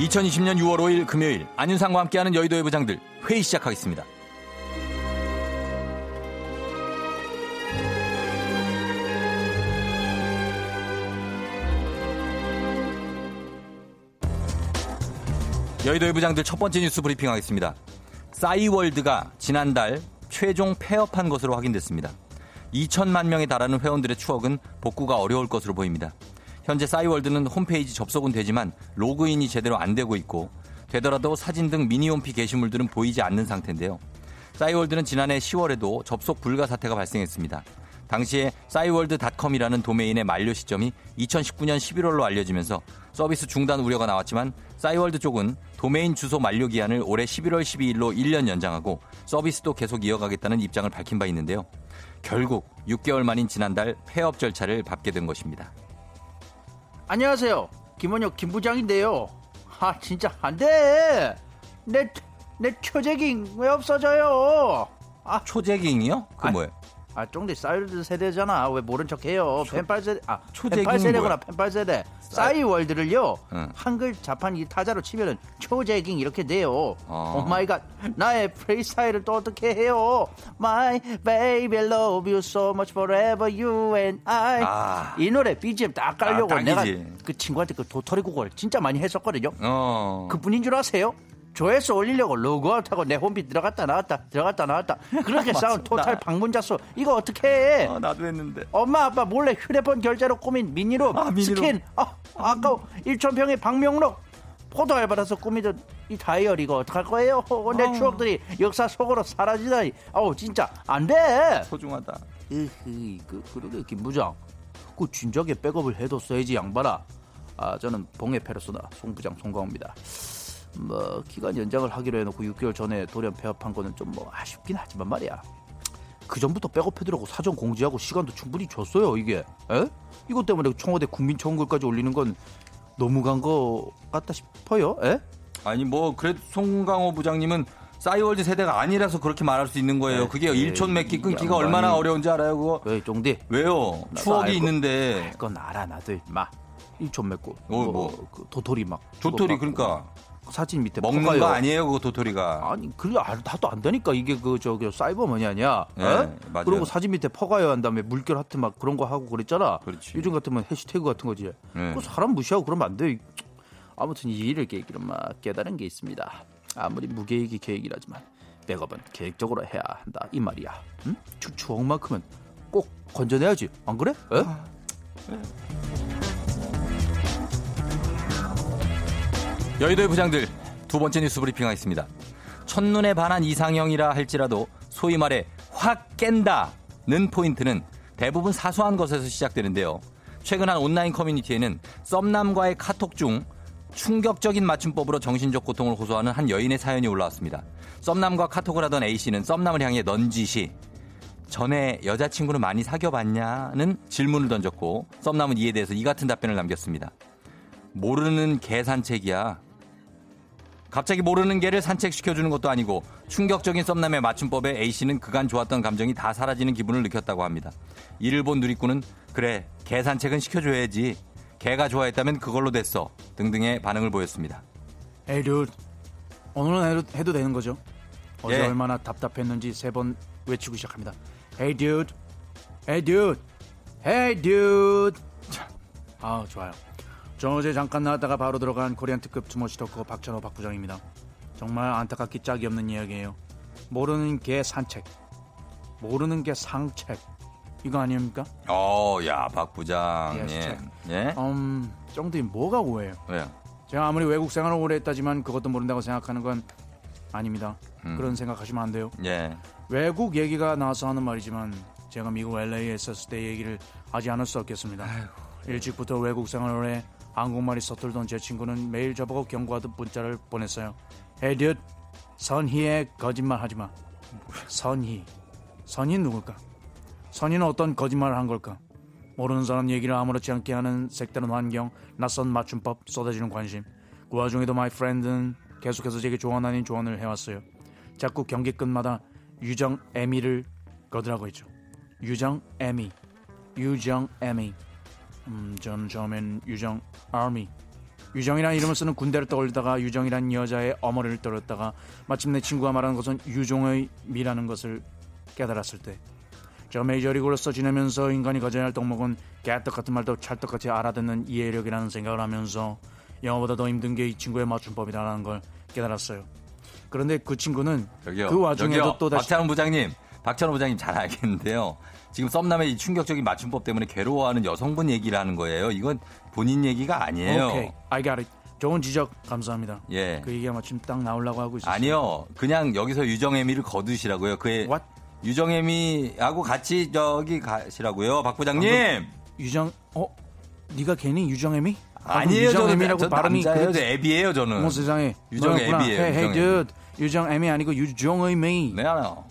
(2020년 6월 5일) 금요일 안윤상과 함께하는 여의도의 부장들 회의 시작하겠습니다. 여의도의 부장들 첫 번째 뉴스 브리핑 하겠습니다. 싸이월드가 지난달 최종 폐업한 것으로 확인됐습니다. 2천만 명에 달하는 회원들의 추억은 복구가 어려울 것으로 보입니다. 현재 싸이월드는 홈페이지 접속은 되지만 로그인이 제대로 안 되고 있고 되더라도 사진 등 미니홈피 게시물들은 보이지 않는 상태인데요. 싸이월드는 지난해 10월에도 접속 불가 사태가 발생했습니다. 당시에 싸이월드닷컴이라는 도메인의 만료 시점이 2019년 11월로 알려지면서 서비스 중단 우려가 나왔지만 싸이월드 쪽은 도메인 주소 만료 기한을 올해 11월 12일로 1년 연장하고 서비스도 계속 이어가겠다는 입장을 밝힌 바 있는데요. 결국 6개월 만인 지난달 폐업 절차를 밟게 된 것입니다. 안녕하세요. 김원혁 김부장인데요. 아 진짜 안 돼. 내, 내 초재깅 왜 없어져요? 아, 초재깅이요? 그 아이, 뭐예요? 아 쫑디 싸이월드 세대잖아. 왜 모른 척해요? 펜팔 세대. 아 펜팔 세대구나. 뭐야? 펜팔 세대. 싸이월드를요. 응. 한글 자판 이 타자로 치면은 초재깅 이렇게 돼요. 어. Oh my God. 나의 프리스타일을 또 어떻게 해요? My baby love you so much forever you and I. 아. 이 노래 BGM 딱 깔려고 아, 내가. 그 친구한테 그 도토리 국을 진짜 많이 했었거든요. 어. 그뿐인 줄 아세요? 조회수 올리려고 로그아웃하고 내 홈피 들어갔다 나왔다 들어갔다 나왔다 그렇게 쌓은 total 나- 방문자 수 이거 어떻게 해 어, 나도 했는데. 엄마 아빠 몰래 휴대폰 결제로 꾸민 미니룸 아. 스킨 아, 아까워 일촌평의 방명록 포도 알바라서 꾸미던 이 다이어리 이거 어떡할 거예요 내 아. 추억들이 역사 속으로 사라지다니 아우 진짜 안돼 소중하다. 으흐, 그, 그러게, 김 부장. 그 진작에 백업을 해뒀어야지, 양반아. 아, 저는 봉해 페르소나 송 부장 송강호입니다. 뭐, 기간 연장을 하기로 해놓고 6개월 전에 돌연 폐업한 거는 좀 뭐 아쉽긴 하지만 말이야. 그 전부터 백업해두라고 사전 공지하고 시간도 충분히 줬어요, 이게. 에? 이것 때문에 청와대 국민청원글까지 올리는 건 너무 간 거 같다 싶어요, 에? 아니 뭐 그래도 송강호 부장님은 싸이월드 세대가 아니라서 그렇게 말할 수 있는 거예요. 네, 그게 네, 일촌 맺기 이 끊기가 양반이- 얼마나 어려운지 알아요, 그거? 왜, 쫑디? 왜요? 추억이 알고- 있는데. 그건 알아, 나도, 마. 일촌 맺고. 어, 뭐. 그 도토리 막. 도토리 그러니까 사진 밑에 먹는 poka요. 거 아니에요, 그거 도토리가. 아니 그래 아, 나도 안다니까 이게 그 저기 사이버 아니야 예, 어? 맞아요. 그리고 사진 밑에 퍼가요 한 다음에 물결 하트 막 그런 거 하고 그랬잖아 그렇지. 요즘 같으면 해시태그 같은 거지 예. 그 사람 무시하고 그러면 안 돼 아무튼 이 일을 계기로 막 깨달은 게 있습니다 아무리 무계획이 계획이라지만 백업은 계획적으로 해야 한다 이 말이야 응? 추, 추억만큼은 꼭 건져내야지 안 그래? 에? 여의도의 부장들 두 번째 뉴스 브리핑 하겠습니다. 첫눈에 반한 이상형이라 할지라도 소위 말해 확 깬다는 포인트는 대부분 사소한 것에서 시작되는데요. 최근 한 온라인 커뮤니티에는 썸남과의 카톡 중 충격적인 맞춤법으로 정신적 고통을 호소하는 한 여인의 사연이 올라왔습니다. 썸남과 카톡을 하던 A씨는 썸남을 향해 넌지시 전에 여자친구는 많이 사귀어봤냐는 질문을 던졌고 썸남은 이에 대해서 이 같은 답변을 남겼습니다. 모르는 개 산책이야. 갑자기 모르는 개를 산책시켜주는 것도 아니고 충격적인 썸남의 맞춤법에 A씨는 그간 좋았던 감정이 다 사라지는 기분을 느꼈다고 합니다. 이를 본 누리꾼은 그래 개 산책은 시켜줘야지. 개가 좋아했다면 그걸로 됐어. 등등의 반응을 보였습니다. 에이 듀 오늘은 해도, 해도 되는 거죠? 어제 예. 얼마나 답답했는지 세 번 외치고 시작합니다. Hey dude, hey dude, hey dude. 자, 아 좋아요. 저 어제 잠깐 나왔다가 바로 들어간 코리안 특급 주머시 토커 박찬호 박 부장입니다. 정말 안타깝기 짝이 없는 이야기예요. 모르는 개 산책, 모르는 개 상책. 이거 아닙니까? 어, 야, 박 부장. Yes, 예. 예? 음, 정도이 뭐가 오해요? 왜요? 제가 아무리 외국 생활을 오래 했다지만 그것도 모른다고 생각하는 건 아닙니다. 음. 그런 생각하시면 안 돼요. 예. 외국 얘기가 나와서 하는 말이지만 제가 미국 LA에 있었을 때 얘기를 하지 않을 수 없겠습니다. 일찍부터 외국 생활을 해 한국말이 서툴던 제 친구는 매일 저보고 경고하듯 문자를 보냈어요. Dude, 선희의 거짓말 하지 마. 선희. 선희 누굴까? 선희는 어떤 거짓말을 한 걸까? 모르는 사람 얘기를 아무렇지 않게 하는 색다른 환경, 낯선 맞춤법, 쏟아지는 관심. 그 와중에도 my friend는 계속해서 제게 조언 아닌 조언을 해왔어요. 자꾸 경기 끝마다 유정 에미를 거두라고 했죠. 유정 에미, 유정 에미. 음, 전 처음엔 유정 아미. 유정이라는 이름을 쓰는 군대를 떠올리다가 유정이라는 여자의 어머니를 떠올렸다가 마침내 친구가 말하는 것은 유종의 미라는 것을 깨달았을 때. 저 메이저리그로서 지내면서 인간이 가져야 할 덕목은 개떡 같은 말도 찰떡같이 알아듣는 이해력이라는 생각을 하면서 영어보다 더 힘든 게 이 친구의 맞춤법이라는 걸 깨달았어요. 그런데 그 친구는 저기요. 그 와중에도. 또 다시 박찬호 부장님. 박찬호 부장님 잘 알겠는데요. 지금 썸남의 이 충격적인 맞춤법 때문에 괴로워하는 여성분 얘기를 하는 거예요. 이건 본인 얘기가 아니에요. 오케이, I got it. 좋은 지적 감사합니다. 예. 그 얘기가 마침 딱 나오려고 하고 있어요. 아니요. 그냥 여기서 유정애미를 거두시라고요. 그의 What? 유정애미하고 같이 저기 가시라고요. 박 부장님. 유정, 어? 네가 괜히 유정애미? 아니에요. 저는 유정애미라고 저 발음이 남자예요. 저 애비예요, 저는. 어머 세상에. 유정 너였구나. 애비예요, Hey, hey, 유정 dude. 유정애미 아니고 유정의미. 네, 알아요.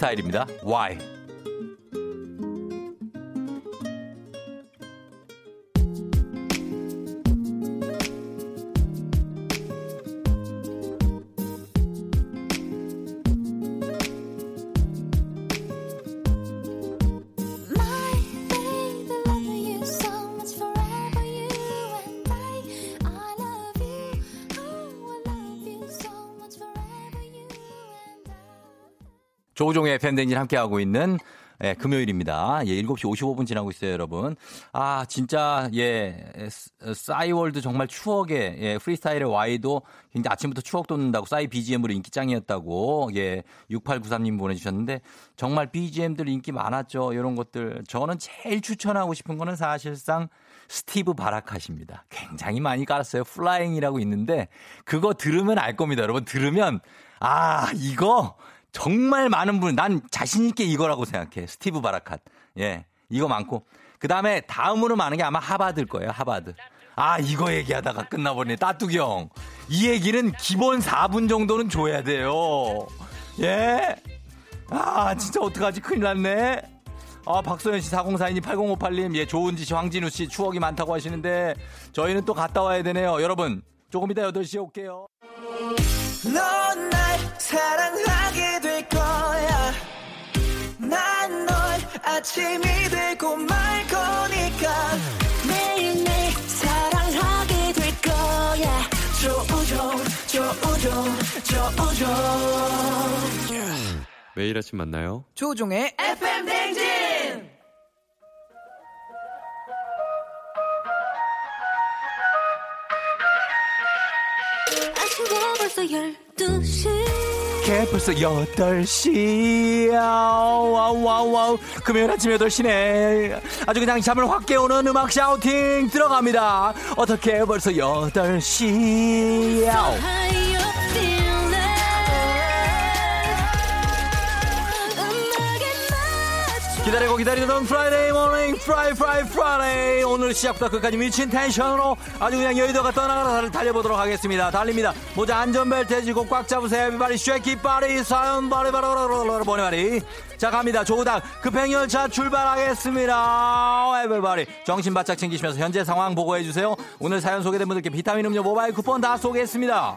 스타일입니다. Why? 조우종의 팬데믹 함께하고 있는 예, 금요일입니다. 예, 7시 55분 지나고 있어요, 여러분. 아, 진짜, 예, 스- 싸이월드 정말 추억의, 예, 프리스타일의 Y도 굉장히 아침부터 추억 돋는다고 싸이 BGM으로 인기짱이었다고, 예, 6893님 보내주셨는데, 정말 BGM들 인기 많았죠, 이런 것들. 저는 제일 추천하고 싶은 거는 사실상 스티브 바라캇입니다. 굉장히 많이 깔았어요. Flying이라고 있는데, 그거 들으면 알 겁니다, 여러분. 들으면, 아, 이거, 정말 많은 분, 난 자신있게 이거라고 생각해. 스티브 바라칸. 예. 이거 많고. 그 다음에 다음으로 많은 게 아마 하바드일 거예요. 하바드. 아, 이거 얘기하다가 끝나버리네. 따뚜기 형. 이 얘기는 기본 4분 정도는 줘야 돼요. 예. 아, 진짜 어떡하지? 큰일 났네. 아, 박소연 씨, 4042님, 8058님, 예, 조은지 씨, 황진우 씨, 추억이 많다고 하시는데, 저희는 또 갔다 와야 되네요. 여러분, 조금 이따 8시에 올게요. 사랑하게 될 거야. 난 널 아침이 되고 말 거니까. 매일매일 사랑하게 될 거야. 조우종, 조우종, 조우종. 매일 아침 만나요. 조종의 FM 댕진! 아침에 벌써 12시 게 벌써 8시. wow, wow, wow. 금요일 아침 8시네. 아주 그냥 잠을 확 깨우는 음악 shouting 들어갑니다. 어떻게 벌써 8시. 야 기다리고 기다리던 Friday morning Fri Fri Friday 오늘 시작부터 끝까지 미친 tension으로 아주 그냥 여의도가 떠나가라 달려보도록 하겠습니다. 달립니다. 모자 안전벨트 해주고 꽉 잡으세요. everybody shake it body 사연 바리 바리 바리 보내 바리. 자 갑니다. 조우당 급행열차 출발하겠습니다. 에비바리 정신 바짝 챙기시면서 현재 상황 보고해주세요. 오늘 사연 소개된 분들께 비타민 음료 모바일 쿠폰 다 쏘겠습니다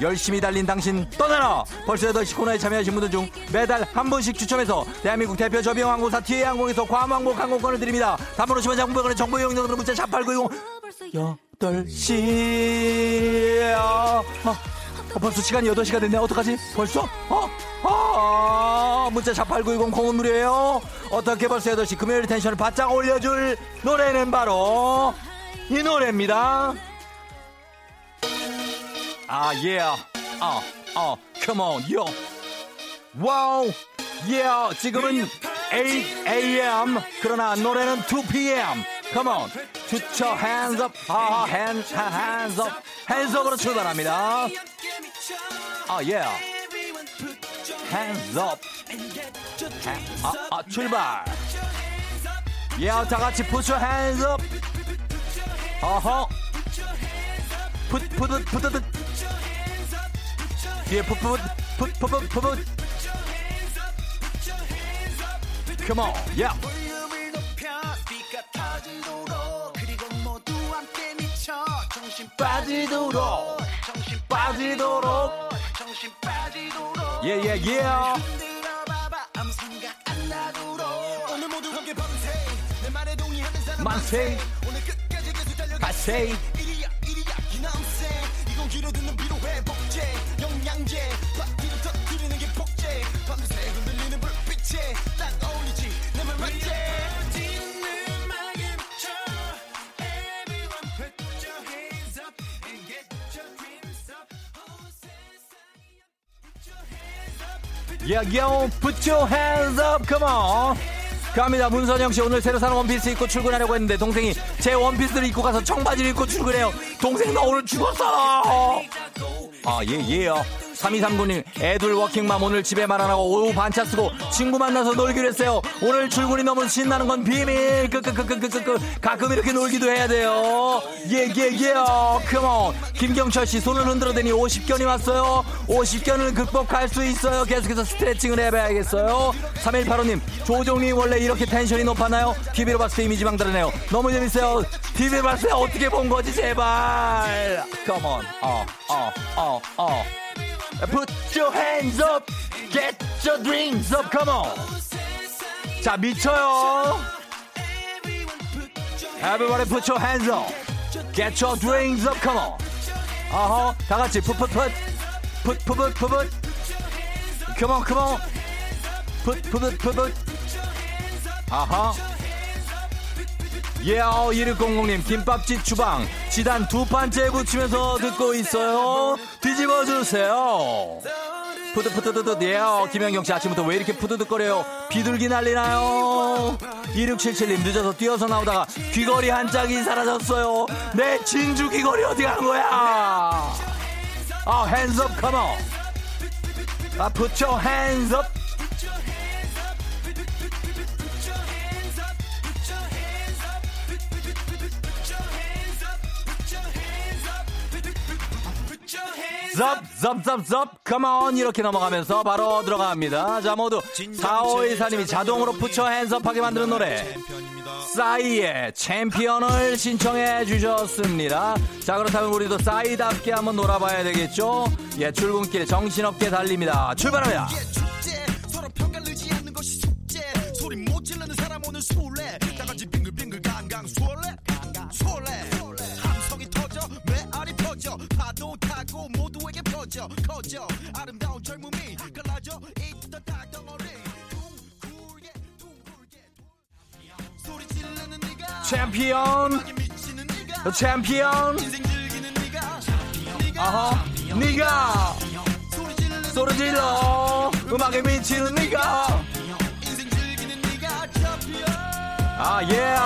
열심히 달린 당신 떠나라! 벌써 8시 코너에 참여하신 분들 중 매달 한 분씩 추첨해서 대한민국 대표 저비용 항공사 TA항공에서 괌항공 항공권을 드립니다. 담으로 시면 장부병원의 정보 이용료로 문자 샵8910 8시. 아, 아, 벌써 시간이 8시가 됐네. 어떡하지? 벌써? 어? 아, 문자 샵8910 공은 무료예요. 어떻게 벌써 8시 금요일 텐션을 바짝 올려줄 노래는 바로 이 노래입니다 아 예. 어, 어, come on, yo. 와우. Yeah, 지금은 8 a.m. 그러나 노래는 2 p.m. Come on. Put your hands up. 아, hands, hands up. hands up으로 출발합니다. 아, yeah. hands up. 아, 아, 출발. Yeah, 다 같이 put your hands up. 어허. Put, put, put, put, put. 뒤에 put, put, put, put, put, put, put. Come on, yeah. 빠지도록, 정신 빠지도록. 정신 빠지도록 말에 동의하는 사람 만세, 가세. 기남새 이건 길어 듣는 피로회 복제. 영양제. 바퀴를 터뜨리는 게 복제. 밤새 흔들리는 불빛에 딱 어울리지. 내말 맞지? Yeah, yo, put your hands up, come on. 갑니다. 문선영 씨 오늘 새로 산 원피스 입고 출근하려고 했는데 동생이 제 원피스를 입고 가서 청바지를 입고 출근해요. 동생 나 오늘 죽었어. 아, 예, 예요. 3239님, 애들 워킹맘 오늘 집에만 안 하고 오후 반차 쓰고 친구 만나서 놀기로 했어요. 오늘 출근이 너무 신나는 건 비밀. 끄끄끄끄끄끄. 가끔 이렇게 놀기도 해야 돼요. 예, 예, 예요. 컴온. 김경철 씨 손을 흔들어대니 50견이 왔어요. 50견을 극복할 수 있어요. 계속해서 스트레칭을 해봐야겠어요. 3185님, 조종님 원래 이렇게 텐션이 높았나요? TV로 봤을 때 이미지 망다르네요. 너무 재밌어요. TV로 봤을 때 어떻게 본 거지, 제발. 컴온. 어, 어, 어, 어. Put your hands up. Get your dreams up. Come on. 자, 미쳐요. Everybody put your hands up. Get your dreams up. Come on. 어허, 다 같이 put, put, put. Put, put, put, put, put. Come on, come on. Put, put, put, put, put. 아하. 예요 1600님 김밥집 주방. 지단 두 판째 붙이면서 듣고 있어요. 뒤집어 주세요. 푸드푸드드드 예요 김현경씨 아침부터 왜 이렇게 푸드득거려요? 비둘기 난리나요. 2677님 늦어서 뛰어서 나오다가 귀걸이 한 짝이 사라졌어요. 내 진주 귀걸이 어디 간 거야? 아 come on. 아 hands up 섭, 섭, 섭, 섭, 컴온 이렇게 넘어가면서 바로 들어갑니다. 자 모두 4514님이 자동으로 붙여 핸섭하게 만드는 노래 싸이의 챔피언을 신청해 주셨습니다. 자 그렇다면 우리도 싸이답게 한번 놀아봐야 되겠죠? 예 출근길에 정신없게 달립니다. 출발합니다. 퍼져 커져. 아름다운 젊음이 갈라져 이쁘다 닭덩어리. 둥글게 둥글게. 소리 지르는 네가. 챔피언, 챔피언, 아하, 네가. 소리 질러. 음악에 미치는 네가. 아, 예.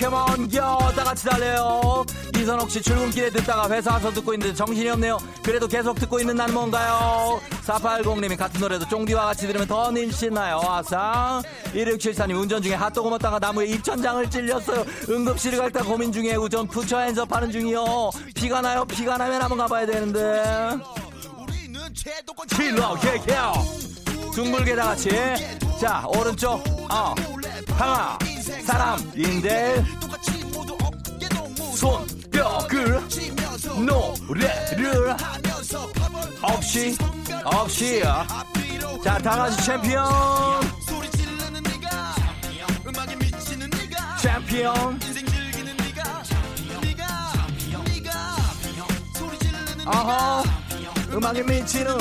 come on, 겨. 다 같이 달려요. 이선옥 씨 출근길에 듣다가 회사 와서 듣고 있는데 정신이 없네요. 그래도 계속 듣고 있는 나는 뭔가요? 4880님이 같은 노래도 쫑디와 같이 들으면 더 님신나요. 아싸. 1674님 운전 중에 핫도그 먹다가 나무에 입천장을 찔렸어요. 응급실을 갈까 고민 중에 우전 부처 핸섭 하는 중이요. 피가 나요. 피가 나면 한번 가봐야 되는데. 킬러, 개개요. 둥글게 다 같이. 자, 오른쪽. 어. 하나. 어깨 동무 손 치면서 노래를 없이 없이. 자 다같이 챔피언. 챔피언. 어허 음악에 미치는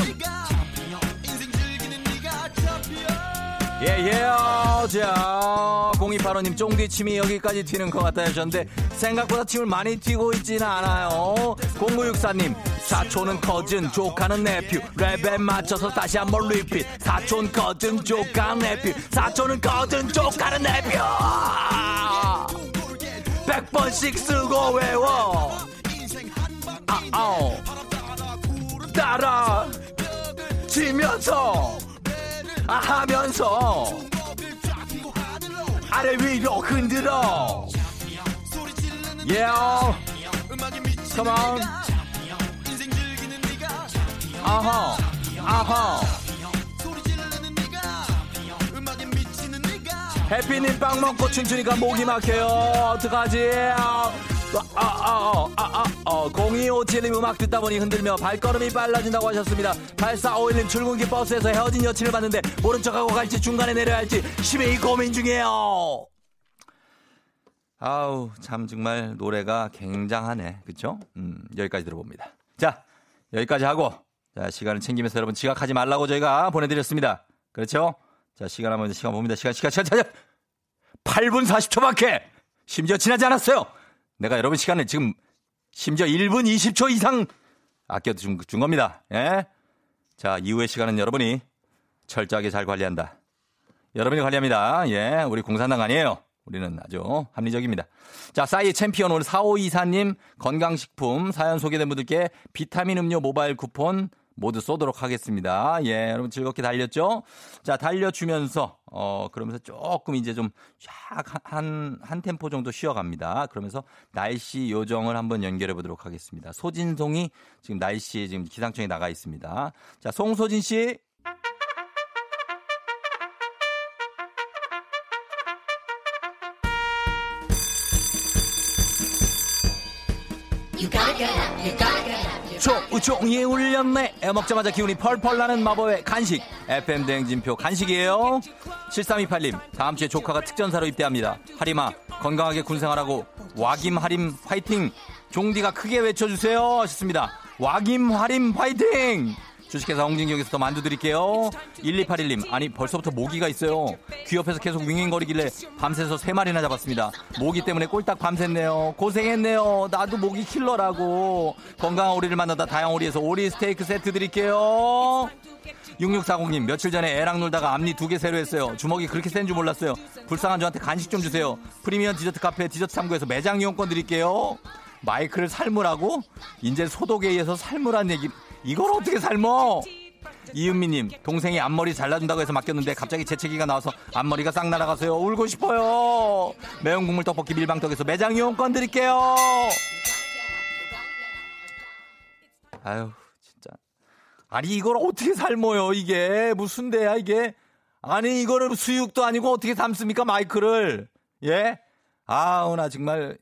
예예 자 0285님 쫑디 침이 여기까지 튀는 것 같아요. 하셨는데 생각보다 침을 많이 튀고 있지는 않아요. 0964님 사촌은 커진 조카는 내퓨 랩에 맞춰서 다시 한번 리핏 사촌 커진 조카 내퓨 사촌은 커진 조카는 내퓨 100번씩 쓰고 외워. 아, 아오. 따라 치면서 아 하면서 아래 위로 흔들어. Yeah. Come 아하. 아하. 해피님 빵 먹고 춤추니까 목이 막혀요. 어떡하지 아아아아아 0257님 음악 듣다 보니 흔들며 발걸음이 빨라진다고 하셨습니다. 8451님 출근길 버스에서 헤어진 여친을 봤는데 모른 척하고 갈지 중간에 내려야 할지 심히 고민 중이에요. 아우 참 정말 노래가 굉장하네. 그쵸? 음 여기까지 들어봅니다. 자 여기까지 하고 자 시간을 챙기면서 여러분 지각하지 말라고 저희가 보내드렸습니다. 그렇죠? 자 시간 한번 시간 봅니다. 시간 시간 시간 시간. 8분 40초밖에 심지어 지나지 않았어요 내가 여러분 시간을 지금 심지어 1분 20초 이상 아껴 준, 준 겁니다 예? 자 이후의 시간은 여러분이 철저하게 잘 관리한다 여러분이 관리합니다. 예, 우리 공산당 아니에요. 우리는 아주 합리적입니다. 자, 싸이의 챔피언 오늘 4524님 건강식품 사연 소개된 분들께 비타민 음료 모바일 쿠폰 모두 쏘도록 하겠습니다. 예, 여러분 즐겁게 달렸죠? 자, 달려주면서, 어, 그러면서 조금 이제 좀, 샥, 한, 한 템포 정도 쉬어갑니다. 그러면서 날씨 요정을 한번 연결해 보도록 하겠습니다. 소진송이 지금 날씨에 지금 기상청에 나가 있습니다. 자, 송소진 씨. 조 우종이 울렸네. 먹자마자 기운이 펄펄 나는 마법의 간식. FM 대행진표 간식이에요. 7328님 다음 주에 조카가 특전사로 입대합니다. 하림아 건강하게 군생활하고 와김 하림 화이팅. 종디가 크게 외쳐주세요. 하셨습니다. 와김 하림 화이팅 주식회사 홍진경에서 더 만두 드릴게요. 1281님 아니 벌써부터 모기가 있어요. 귀 옆에서 계속 윙윙거리길래 밤새서 세마리나 잡았습니다. 모기 때문에 꼴딱 밤샜네요. 고생했네요. 나도 모기 킬러라고. 건강한 오리를 만나다 다양 오리에서 오리 스테이크 세트 드릴게요. 6640님 며칠 전에 애랑 놀다가 앞니 두 개 새로 했어요. 주먹이 그렇게 센 줄 몰랐어요. 불쌍한 저한테 간식 좀 주세요. 프리미엄 디저트 카페 디저트 탐구에서 매장 이용권 드릴게요. 마이크를 삶으라고? 이제 소독에 의해서 삶으란 얘기 이걸 어떻게 삶어 이은미님 동생이 앞머리 잘라준다고 해서 맡겼는데 갑자기 재채기가 나와서 앞머리가 싹 날아가서요. 울고 싶어요. 매운 국물 떡볶이 밀방떡에서 매장 이용권 드릴게요. 아유 진짜. 아니 이걸 어떻게 삶어요 이게? 무슨 데야 이게? 아니 이거는 수육도 아니고 어떻게 삶습니까 마이크를? 예? 아우 나 정말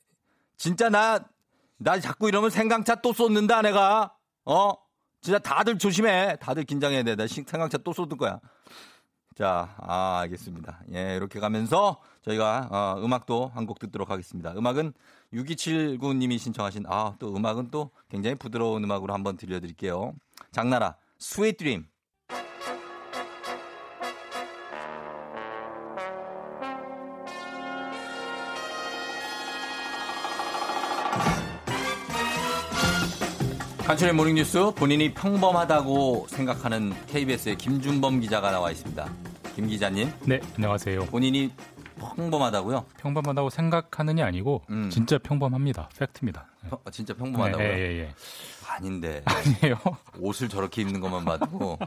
진짜 나나 자꾸 이러면 생강차 또 쏟는다 내가. 어 진짜 다들 조심해. 다들 긴장해야 돼 나 생강차 또 쏟을 거야. 자 아, 알겠습니다. 예 이렇게 가면서 저희가 어, 음악도 한 곡 듣도록 하겠습니다. 음악은 6279님이 신청하신 아 또 음악은 또 굉장히 부드러운 음악으로 한번 들려드릴게요. 장나라 Sweet Dream 간추의 모닝뉴스 본인이 평범하다고 생각하는 KBS의 김준범 기자가 나와 있습니다. 김 기자님, 네, 안녕하세요. 본인이 평범하다고요? 평범하다고 생각하느냐 아니고 음. 진짜 평범합니다. 팩트입니다. 네. 평- 진짜 평범하다고요? 예, 예, 예. 아닌데 아니에요. 옷을 저렇게 입는 것만 봐도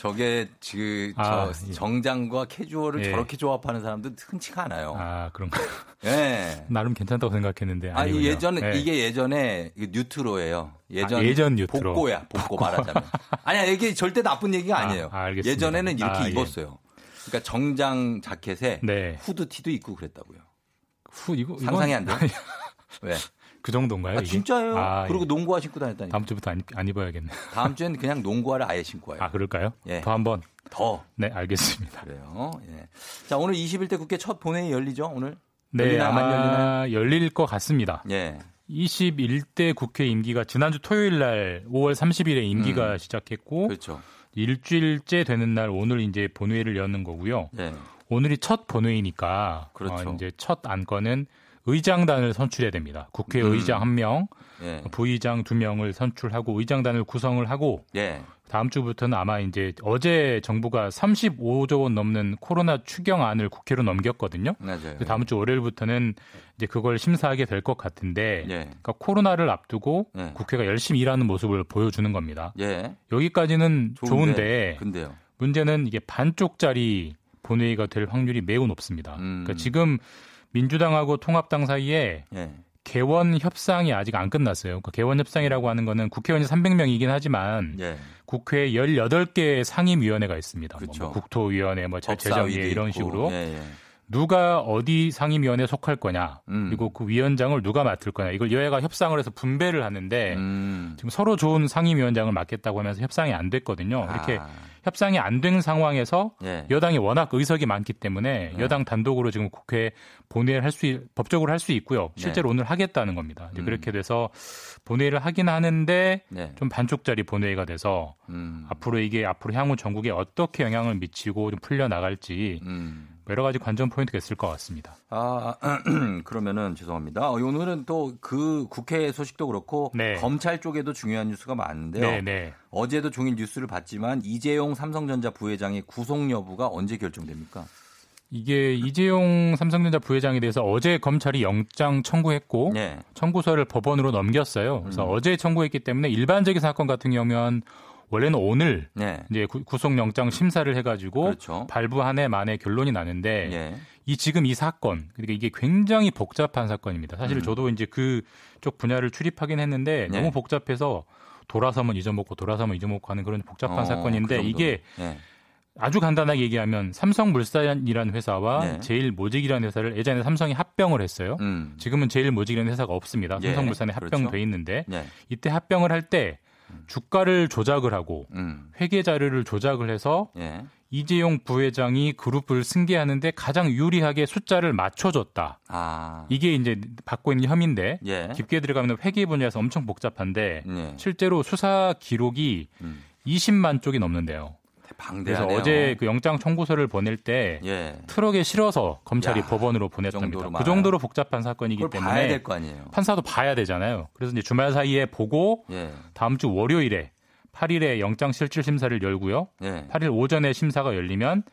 저게 그, 저 아, 예. 정장과 캐주얼을 예. 저렇게 조합하는 사람도 흔치가 않아요. 아, 그런가요? 예. 나름 괜찮다고 생각했는데 아, 아니군요. 예전에 예. 이게 예전에 그 뉴트로예요. 예전 아, 예전 뉴트로. 복고야, 복고 말하자면. 아니야, 이게 절대 나쁜 얘기가 아, 아니에요. 아, 알겠습니다. 예전에는 이렇게 아, 예. 입었어요. 그러니까 정장 자켓에 네. 후드티도 입고 그랬다고요. 후 이거 이건- 상상이 안 돼. 왜? 그 정도인가요? 아, 이게? 진짜예요. 아, 그리고 예. 농구화 신고 다녔다니. 다음, 다음 주부터 안, 안 입어야겠네. 다음 주엔 그냥 농구화를 아예 신고 와요. 아 그럴까요? 예. 더 한번 더 네 알겠습니다. 그래요. 예. 자 오늘 21대 국회 첫 본회의 열리죠 오늘? 네 열리나요? 아마 열릴 것 같습니다. 예. 21대 국회 임기가 지난주 토요일 날 5월 30일에 임기가 음. 시작했고 그렇죠. 일주일째 되는 날 오늘 이제 본회의를 여는 거고요. 예. 오늘이 첫 본회의니까 그렇죠. 어, 이제 첫 안건은 의장단을 선출해야 됩니다. 국회 의장 음. 한 명, 예. 부의장 두 명을 선출하고 의장단을 구성을 하고 예. 다음 주부터는 아마 이제 어제 정부가 35조 원 넘는 코로나 추경안을 국회로 넘겼거든요. 맞아요. 그 다음 주 월요일부터는 이제 그걸 심사하게 될 것 같은데, 예. 그러니까 코로나를 앞두고 예. 국회가 열심히 일하는 모습을 보여주는 겁니다. 예. 여기까지는 좋은데, 좋은데. 문제는 이게 반쪽짜리 본회의가 될 확률이 매우 높습니다. 음. 그러니까 지금 민주당하고 통합당 사이에 예. 개원 협상이 아직 안 끝났어요. 그러니까 개원 협상이라고 하는 거는 국회의원이 300명이긴 하지만 예. 국회에 18개 상임위원회가 있습니다. 뭐, 그쵸. 뭐 국토위원회, 뭐 법사위도 재정위에 이런 있고. 식으로 예, 예. 누가 어디 상임위원회에 속할 거냐, 음. 그리고 그 위원장을 누가 맡을 거냐, 이걸 여야가 협상을 해서 분배를 하는데 음. 지금 서로 좋은 상임위원장을 맡겠다고 하면서 협상이 안 됐거든요. 이렇게 아. 협상이 안 된 상황에서 예. 여당이 워낙 의석이 많기 때문에 네. 여당 단독으로 지금 국회 본회의를 할 수 법적으로 할 수 있고요. 실제로 오늘 하겠다는 겁니다. 네. 음. 그렇게 돼서 본회의를 하긴 하는데 네. 좀 반쪽짜리 본회의가 돼서 음. 앞으로 이게 앞으로 향후 전국에 어떻게 영향을 미치고 좀 풀려 나갈지 음. 여러 가지 관전 포인트가 있을 것 같습니다. 아, 그러면은 죄송합니다. 어, 오늘은 또 그 국회 소식도 그렇고 네. 검찰 쪽에도 중요한 뉴스가 많은데요. 네, 네. 어제도 종일 뉴스를 봤지만 이재용 삼성전자 부회장의 구속 여부가 언제 결정됩니까? 이게 이재용 삼성전자 부회장에 대해서 어제 검찰이 영장 청구했고 네. 청구서를 법원으로 넘겼어요. 그래서 음. 어제 청구했기 때문에 일반적인 사건 같은 경우면 원래는 오늘 네. 이제 구- 구속영장 심사를 해가지고 그렇죠. 발부 한 해 만에 결론이 나는데 예. 이 지금 이 사건 그러니까 이게 굉장히 복잡한 사건입니다. 사실 음. 저도 이제 그쪽 분야를 출입하긴 했는데 네. 너무 복잡해서 돌아서면 잊어먹고 돌아서면 잊어먹고 하는 그런 복잡한 어, 사건인데 그. 이게 예. 아주 간단하게 얘기하면 삼성물산이라는 회사와 네. 제일모직이라는 회사를 예전에 삼성이 합병을 했어요. 음. 지금은 제일모직이라는 회사가 없습니다. 예, 삼성물산에 그렇죠. 합병돼 있는데 네. 이때 합병을 할 때 주가를 조작을 하고 음. 회계 자료를 조작을 해서 예. 이재용 부회장이 그룹을 승계하는데 가장 유리하게 숫자를 맞춰줬다. 아. 이게 이제 받고 있는 혐의인데 예. 깊게 들어가면 회계 분야에서 엄청 복잡한데 예. 실제로 수사 기록이 음. 20만 쪽이 넘는데요. 그래서 방대하네요. 어제 그 영장 청구서를 보낼 때 예. 트럭에 실어서 검찰이 야, 법원으로 그 보냈답니다. 그? 정도로 복잡한 사건이기 때문에. 판사도 봐야 되잖아요. 그래서 이제 주말 사이에 보고 예. 다음 주 월요일에 8일에 영장 실질 심사를 열고요. 예. 8일 오전에 심사가 열리면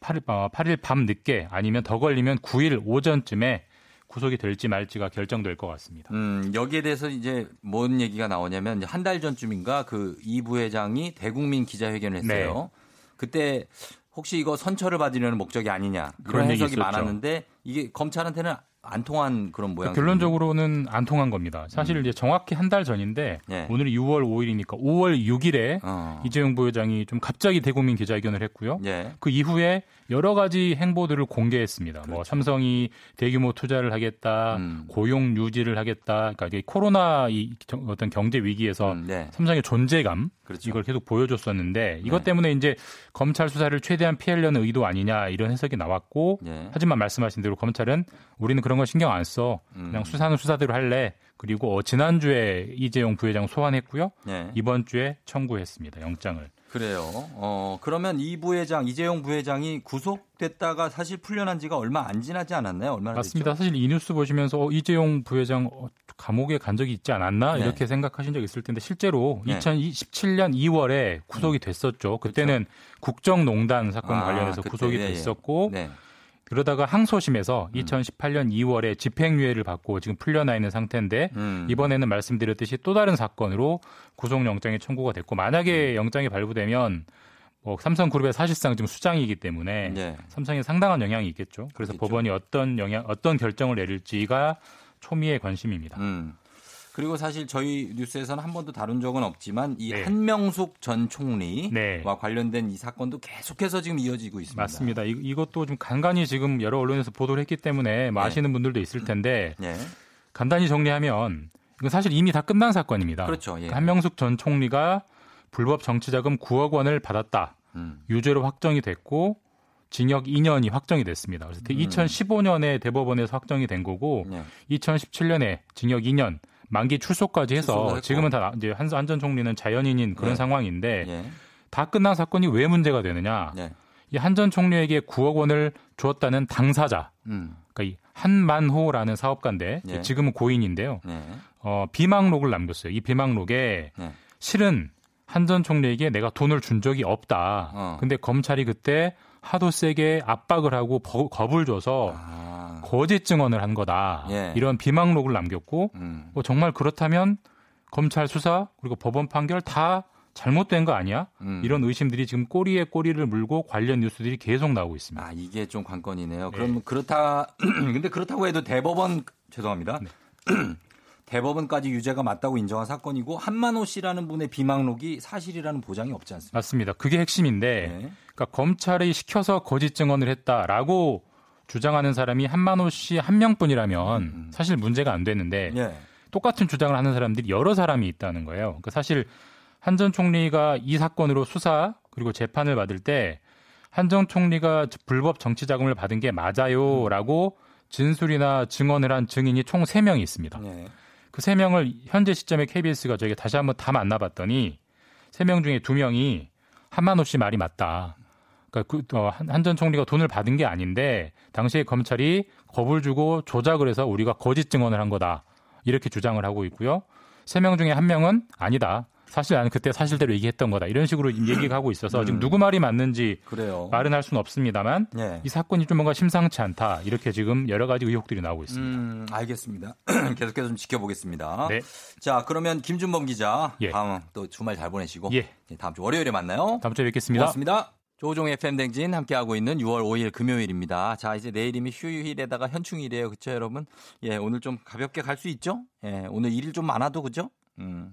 8일, 어, 8일 밤 늦게 아니면 더 걸리면 9일 오전쯤에 구속이 될지 말지가 결정될 것 같습니다. 음, 여기에 대해서 이제 뭔 얘기가 나오냐면 한 달 전쯤인가 그 이 부회장이 대국민 기자회견을 했어요. 네. 그때 혹시 이거 선처를 받으려는 목적이 아니냐 그런 해석이. 많았는데 이게 검찰한테는 안 통한 그런 모양. 결론적으로는 안 통한 겁니다. 사실 이제 정확히 한 달 전인데 네. 오늘이 6월 5일이니까 5월 6일에 어. 이재용 부회장이 좀 갑자기 대국민 기자회견을 했고요. 예. 그 이후에 여러 가지 행보들을 공개했습니다. 뭐 그렇죠. 삼성이 대규모 투자를 하겠다, 음. 고용 유지를 하겠다. 그러니까 이게 코로나 이 경- 어떤 경제 위기에서 음, 네. 삼성의 존재감 그렇죠. 이걸 계속 보여줬었는데 이것 네. 때문에 이제 검찰 수사를 최대한 피하려는 의도 아니냐 이런 해석이 나왔고 예. 하지만 말씀하신 대로 검찰은 우리는 그런 거 신경 안 써. 음. 그냥 수사는 수사대로 할래. 그리고 어, 지난주에 이재용 부회장 소환했고요. 예. 이번 주에 청구했습니다. 영장을. 그래요. 어, 그러면 이 부회장, 이재용 부회장이 구속됐다가 사실 풀려난 지가 얼마 안 지나지 않았나요? 얼마나 맞습니다. 됐죠? 사실 이 뉴스 보시면서 어, 이재용 부회장 어, 감옥에 간 적이 있지 않았나 네. 이렇게 생각하신 적 있을 텐데 실제로 네. 2017년 2월에 구속이 됐었죠. 그때는 국정농단 사건 아, 관련해서 그때, 구속이 예, 예. 됐었고 네. 그러다가 항소심에서 음. 2018년 2월에 집행유예를 받고 지금 풀려나 있는 상태인데 음. 이번에는 말씀드렸듯이 또 다른 사건으로 구속영장이 청구가 됐고 만약에 음. 영장이 발부되면 뭐 삼성그룹의 사실상 지금 수장이기 때문에 네. 삼성에 상당한 영향이 있겠죠. 그래서 있겠죠. 법원이 어떤 영향, 어떤 결정을 내릴지가 초미의 관심입니다. 음. 그리고 사실 저희 뉴스에서는 한 번도 다룬 적은 없지만 이 네. 한명숙 전 총리와 네. 관련된 이 사건도 계속해서 지금 이어지고 있습니다. 맞습니다. 이, 이것도 좀 간간히 지금 여러 언론에서 보도를 했기 때문에 뭐 네. 아시는 분들도 있을 텐데 예. 간단히 정리하면 이건 사실 이미 다 끝난 사건입니다. 그렇죠. 예. 한명숙 전 총리가 불법 정치자금 9억 원을 받았다. 음. 유죄로 확정이 됐고 징역 2년이 확정이 됐습니다. 그래서 2015년에 대법원에서 확정이 된 거고 예. 2017년에 징역 2년 만기 출소까지 해서. 지금은 다 이제 한전 총리는 자연인인 그런 네. 상황인데 예. 다 끝난 사건이 왜 문제가 되느냐? 예. 이한전 총리에게 9억 원을 주었다는 당사자, 음. 그러니까 이 한만호라는 사업가인데 예. 지금은 고인인데요. 예. 어, 비망록을 남겼어요. 이 비망록에 예. 실은 한전 총리에게 내가 돈을 준 적이 없다. 어. 근데 검찰이 그때 하도 세게 압박을 하고 버- 겁을 줘서 아. 거짓 증언을 한 거다. 예. 이런 비망록을 남겼고 음. 뭐 정말 그렇다면 검찰 수사 그리고 법원 판결 다 잘못된 거 아니야? 음. 이런 의심들이 지금 꼬리에 꼬리를 물고 관련 뉴스들이 계속 나오고 있습니다. 아, 이게 좀 관건이네요. 네. 그럼 그렇다 근데 그렇다고 해도 대법원 죄송합니다. 네. 대법원까지 유죄가 맞다고 인정한 사건이고 한만호 씨라는 분의 비망록이 사실이라는 보장이 없지 않습니까? 맞습니다. 그게 핵심인데, 네. 그러니까 검찰이 시켜서 거짓 증언을 했다라고 주장하는 사람이 한만호 씨 한 명뿐이라면 사실 문제가 안 되는데 예. 똑같은 주장을 하는 사람들이 여러 사람이 있다는 거예요. 그러니까 사실 한 전 총리가 이 사건으로 수사 그리고 재판을 받을 때 한 전 총리가 불법 정치 자금을 받은 게 맞아요라고 진술이나 증언을 한 증인이 총 3명이 있습니다. 예. 그세 명을 현재 시점에 KBS가 저희가 다시 한번 다 만나봤더니 세 명 중에 두 명이 한만호 씨 말이 맞다. 그러니까 그, 어, 한전 총리가 돈을 받은 게 아닌데 당시에 검찰이 겁을 주고 조작을 해서 우리가 거짓 증언을 한 거다. 이렇게 주장을 하고 있고요. 세 명 중에 한 명은 아니다. 사실 나는 그때 사실대로 얘기했던 거다. 이런 식으로 얘기가 하고 있어서 지금 누구 말이 맞는지 그래요. 말은 할 수는 없습니다만 예. 이 사건이 좀 뭔가 심상치 않다. 이렇게 지금 여러 가지 의혹들이 나오고 있습니다. 음, 알겠습니다. 계속해서 좀 지켜보겠습니다. 네. 자, 그러면 김준범 기자, 예. 다음 또 주말 잘 보내시고 예. 예, 다음 주 월요일에 만나요. 다음 주에 뵙겠습니다. 고맙습니다. 조종의 팬댕진 함께하고 있는 6월 5일 금요일입니다. 자, 이제 내일이면 휴일에다가 현충일이에요. 그쵸, 여러분? 예, 오늘 좀 가볍게 갈 수 있죠? 예, 오늘 일이 좀 많아도, 그죠? 음.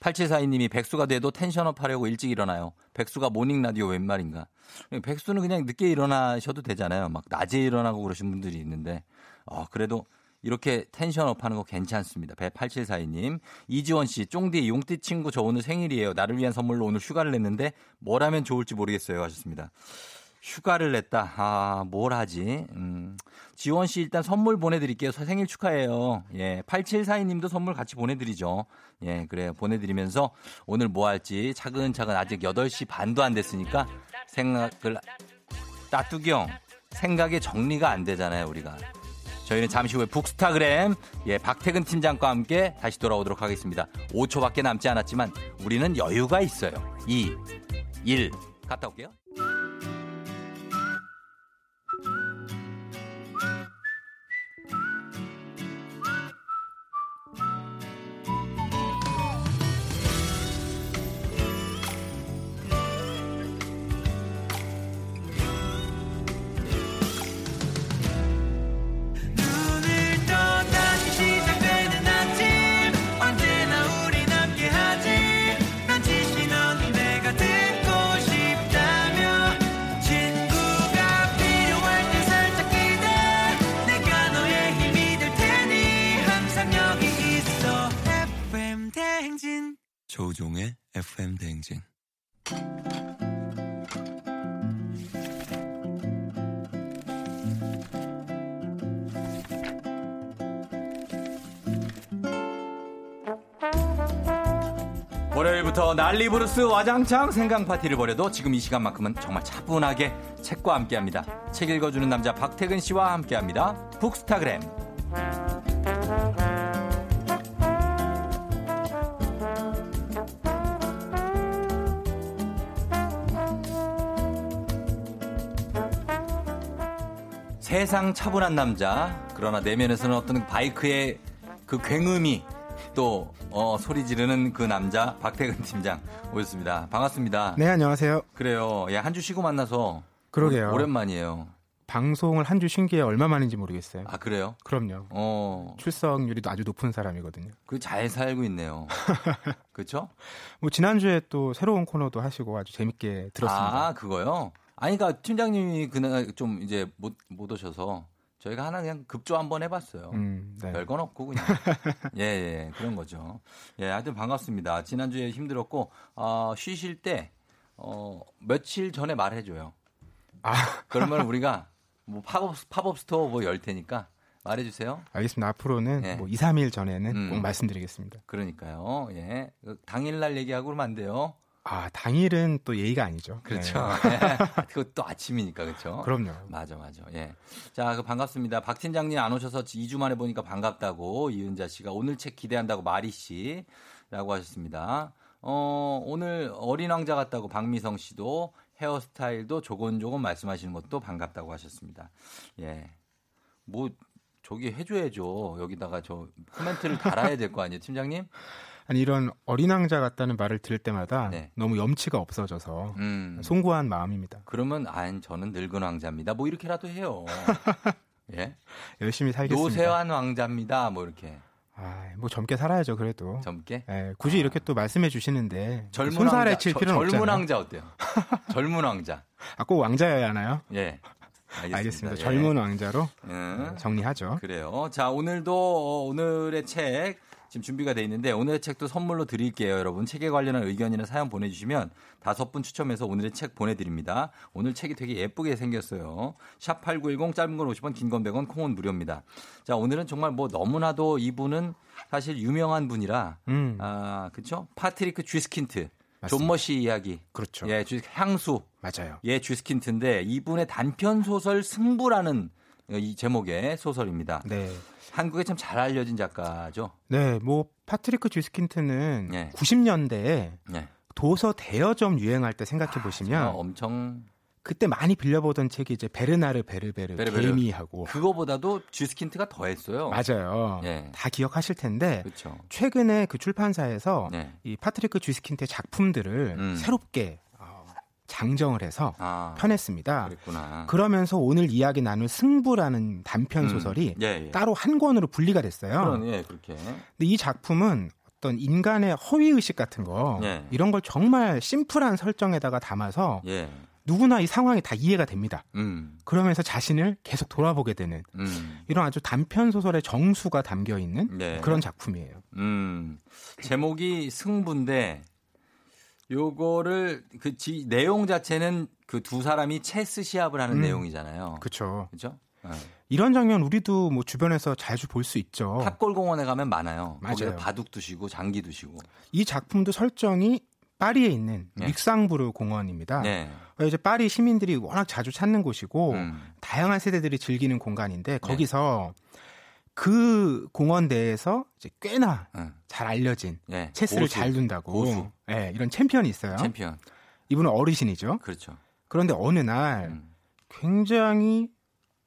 8742님이 백수가 돼도 tension up 하려고 일찍 일어나요. 백수가 morning 라디오 웬 말인가? 백수는 그냥 늦게 일어나셔도 되잖아요. 막 낮에 일어나고 그러신 분들이 있는데, 어, 그래도 이렇게 텐션업 하는 거 괜찮습니다. 8742님. 이지원 씨, 쫑디 용띠 친구 저 오늘 생일이에요. 나를 위한 선물로 오늘 휴가를 냈는데 뭘 하면 좋을지 모르겠어요. 하셨습니다. 휴가를 냈다. 아, 뭘 하지? 음. 지원 씨 일단 선물 보내드릴게요. 생일 축하해요. 예. 8742님도 선물 같이 보내드리죠. 예, 그래요. 보내드리면서 오늘 뭐 할지 차근차근 아직 8시 반도 안 됐으니까 생각을, 따뚜기 형, 생각에 정리가 안 되잖아요, 우리가. 저희는 잠시 후에 북스타그램, 예, 박태근 팀장과 함께 다시 돌아오도록 하겠습니다. 5초밖에 남지 않았지만 우리는 여유가 있어요. 2, 1, 갔다 올게요. 월요일부터 난리 부르스 와장창 생강 파티를 벌여도 지금 이 시간만큼은 정말 차분하게 책과 함께합니다. 책 읽어주는 남자 박태근 씨와 함께합니다. 북스타그램. 세상 차분한 남자 그러나 내면에서는 어떤 바이크의 그 굉음이 또 어, 소리 지르는 그 남자 박태근 팀장 오셨습니다. 반갑습니다. 네, 안녕하세요. 그래요. 예, 한 주 쉬고 만나서 그러게요. 오- 오랜만이에요. 방송을 한 주 쉰 게 얼마 만인지 모르겠어요. 아 그래요? 그럼요. 어, 출석률이 아주 높은 사람이거든요. 그 잘 살고 있네요. 그렇죠? 뭐 지난주에 또 새로운 코너도 하시고 아주 재밌게 들었습니다. 아 그거요? 아니 그러니까 팀장님이 그날 좀 이제 못 못 오셔서 저희가 하나 그냥 급조 한번 해봤어요. 음, 네. 별건 없고 그냥 예, 예 그런 거죠. 예, 하여튼 반갑습니다. 지난주에 힘들었고 어, 쉬실 때 어, 며칠 전에 말해줘요. 아. 그러면 우리가 뭐 pop-up pop-up store 뭐 열 테니까 말해주세요. 알겠습니다. 앞으로는 예. 뭐 2, 3일 전에는 음. 꼭 말씀드리겠습니다. 그러니까요. 예, 그 당일날 얘기하고 그러면 안 돼요. 아, 당일은 또 예의가 아니죠. 그렇죠. 네. 그것도 아침이니까 그렇죠. 그럼요. 맞아, 맞아. 예. 자, 그 반갑습니다. 박 팀장님 안 오셔서 2주 만에 보니까 반갑다고 이은자 씨가 오늘 책 기대한다고 마리 씨라고 하셨습니다. 어, 오늘 어린 왕자 같다고 박미성 씨도 헤어스타일도 조곤조곤 말씀하시는 것도 반갑다고 하셨습니다. 예. 뭐 저기 해줘야죠. 여기다가 저 코멘트를 달아야 될 거 아니에요, 팀장님? 아니 이런 어린 왕자 같다는 말을 들을 때마다 네. 너무 염치가 없어져서 음. 송구한 마음입니다. 그러면 아, 저는 늙은 왕자입니다. 뭐 이렇게라도 해요. 예. 열심히 살겠습니다. 노세환 왕자입니다. 뭐 이렇게 아, 뭐 젊게 살아야죠, 그래도. 젊게. 예, 굳이 이렇게 또 말씀해 주시는데 젊은 손살에 왕자. 칠 저- 필요는 젊은 없잖아요. 왕자 어때요? 젊은 왕자. 아, 꼭 왕자여야 하나요? 예. 알겠습니다. 알겠습니다. 예. 젊은 왕자로 음. 정리하죠. 그래요. 자, 오늘도 어, 오늘의 책 지금 준비가 돼 있는데 오늘의 책도 선물로 드릴게요, 여러분. 책에 관련한 의견이나 사연 보내주시면 다섯 분 추첨해서 오늘의 책 보내드립니다. 오늘 책이 되게 예쁘게 생겼어요. 샵 8910 짧은 건 50원, 긴 건 100원, 콩은 무료입니다. 자, 오늘은 정말 뭐 너무나도 이분은 사실 유명한 분이라 음, 아, 그쵸? 파트리크 쥐스킨트. 맞습니다. 좀머 씨 이야기. 그렇죠. 예, 쥐- 향수. 맞아요. 예, 쥐스킨트인데 이분의 단편 소설 승부라는 이 제목의 소설입니다. 네. 한국에 참 잘 알려진 작가죠. 네, 뭐 파트리크 쥐스킨트는 예. 90년대에 네. 도서 대여점 유행할 때 생각해 보시면 아, 엄청 그때 많이 빌려보던 책이 이제 베르나르 베르베르, 베르베르. 개미하고 그거보다도 쥐스킨트가 더했어요. 맞아요. 예. 다 기억하실 텐데 그렇죠. 최근에 그 출판사에서 네. 이 파트리크 쥐스킨트의 작품들을 음. 새롭게 어, 장정을 해서 아, 펴냈습니다. 그랬구나. 그러면서 오늘 이야기 나눌 승부라는 단편 음. 소설이 예, 예. 따로 한 권으로 분리가 됐어요. 그런 예, 그렇게. 근데 이 작품은 어떤 인간의 허위 의식 같은 거 예. 이런 걸 정말 심플한 설정에다가 담아서 예. 누구나 이 상황이 다 이해가 됩니다. 음. 그러면서 자신을 계속 돌아보게 되는 음. 이런 아주 단편 소설의 정수가 담겨 있는 네. 그런 작품이에요. 음. 제목이 승부인데 요거를 그 지, 내용 자체는 그 두 사람이 체스 시합을 하는 음. 내용이잖아요. 그렇죠. 그죠? 네. 이런 장면 우리도 뭐 주변에서 자주 볼 수 있죠. 탑골 공원에 가면 많아요. 거기서 맞아요. 바둑 두시고 장기 두시고. 이 작품도 설정이 파리에 있는 네. 뤽상부르 공원입니다. 네. 이제 파리 시민들이 워낙 자주 찾는 곳이고 음. 다양한 세대들이 즐기는 공간인데 거기서 그 공원 내에서 이제 꽤나 응. 잘 알려진 예. 체스를 고수, 잘 둔다고 고수. 예, 이런 챔피언이 있어요. 챔피언. 이분은 어르신이죠. 그렇죠. 그런데 어느 날 음. 굉장히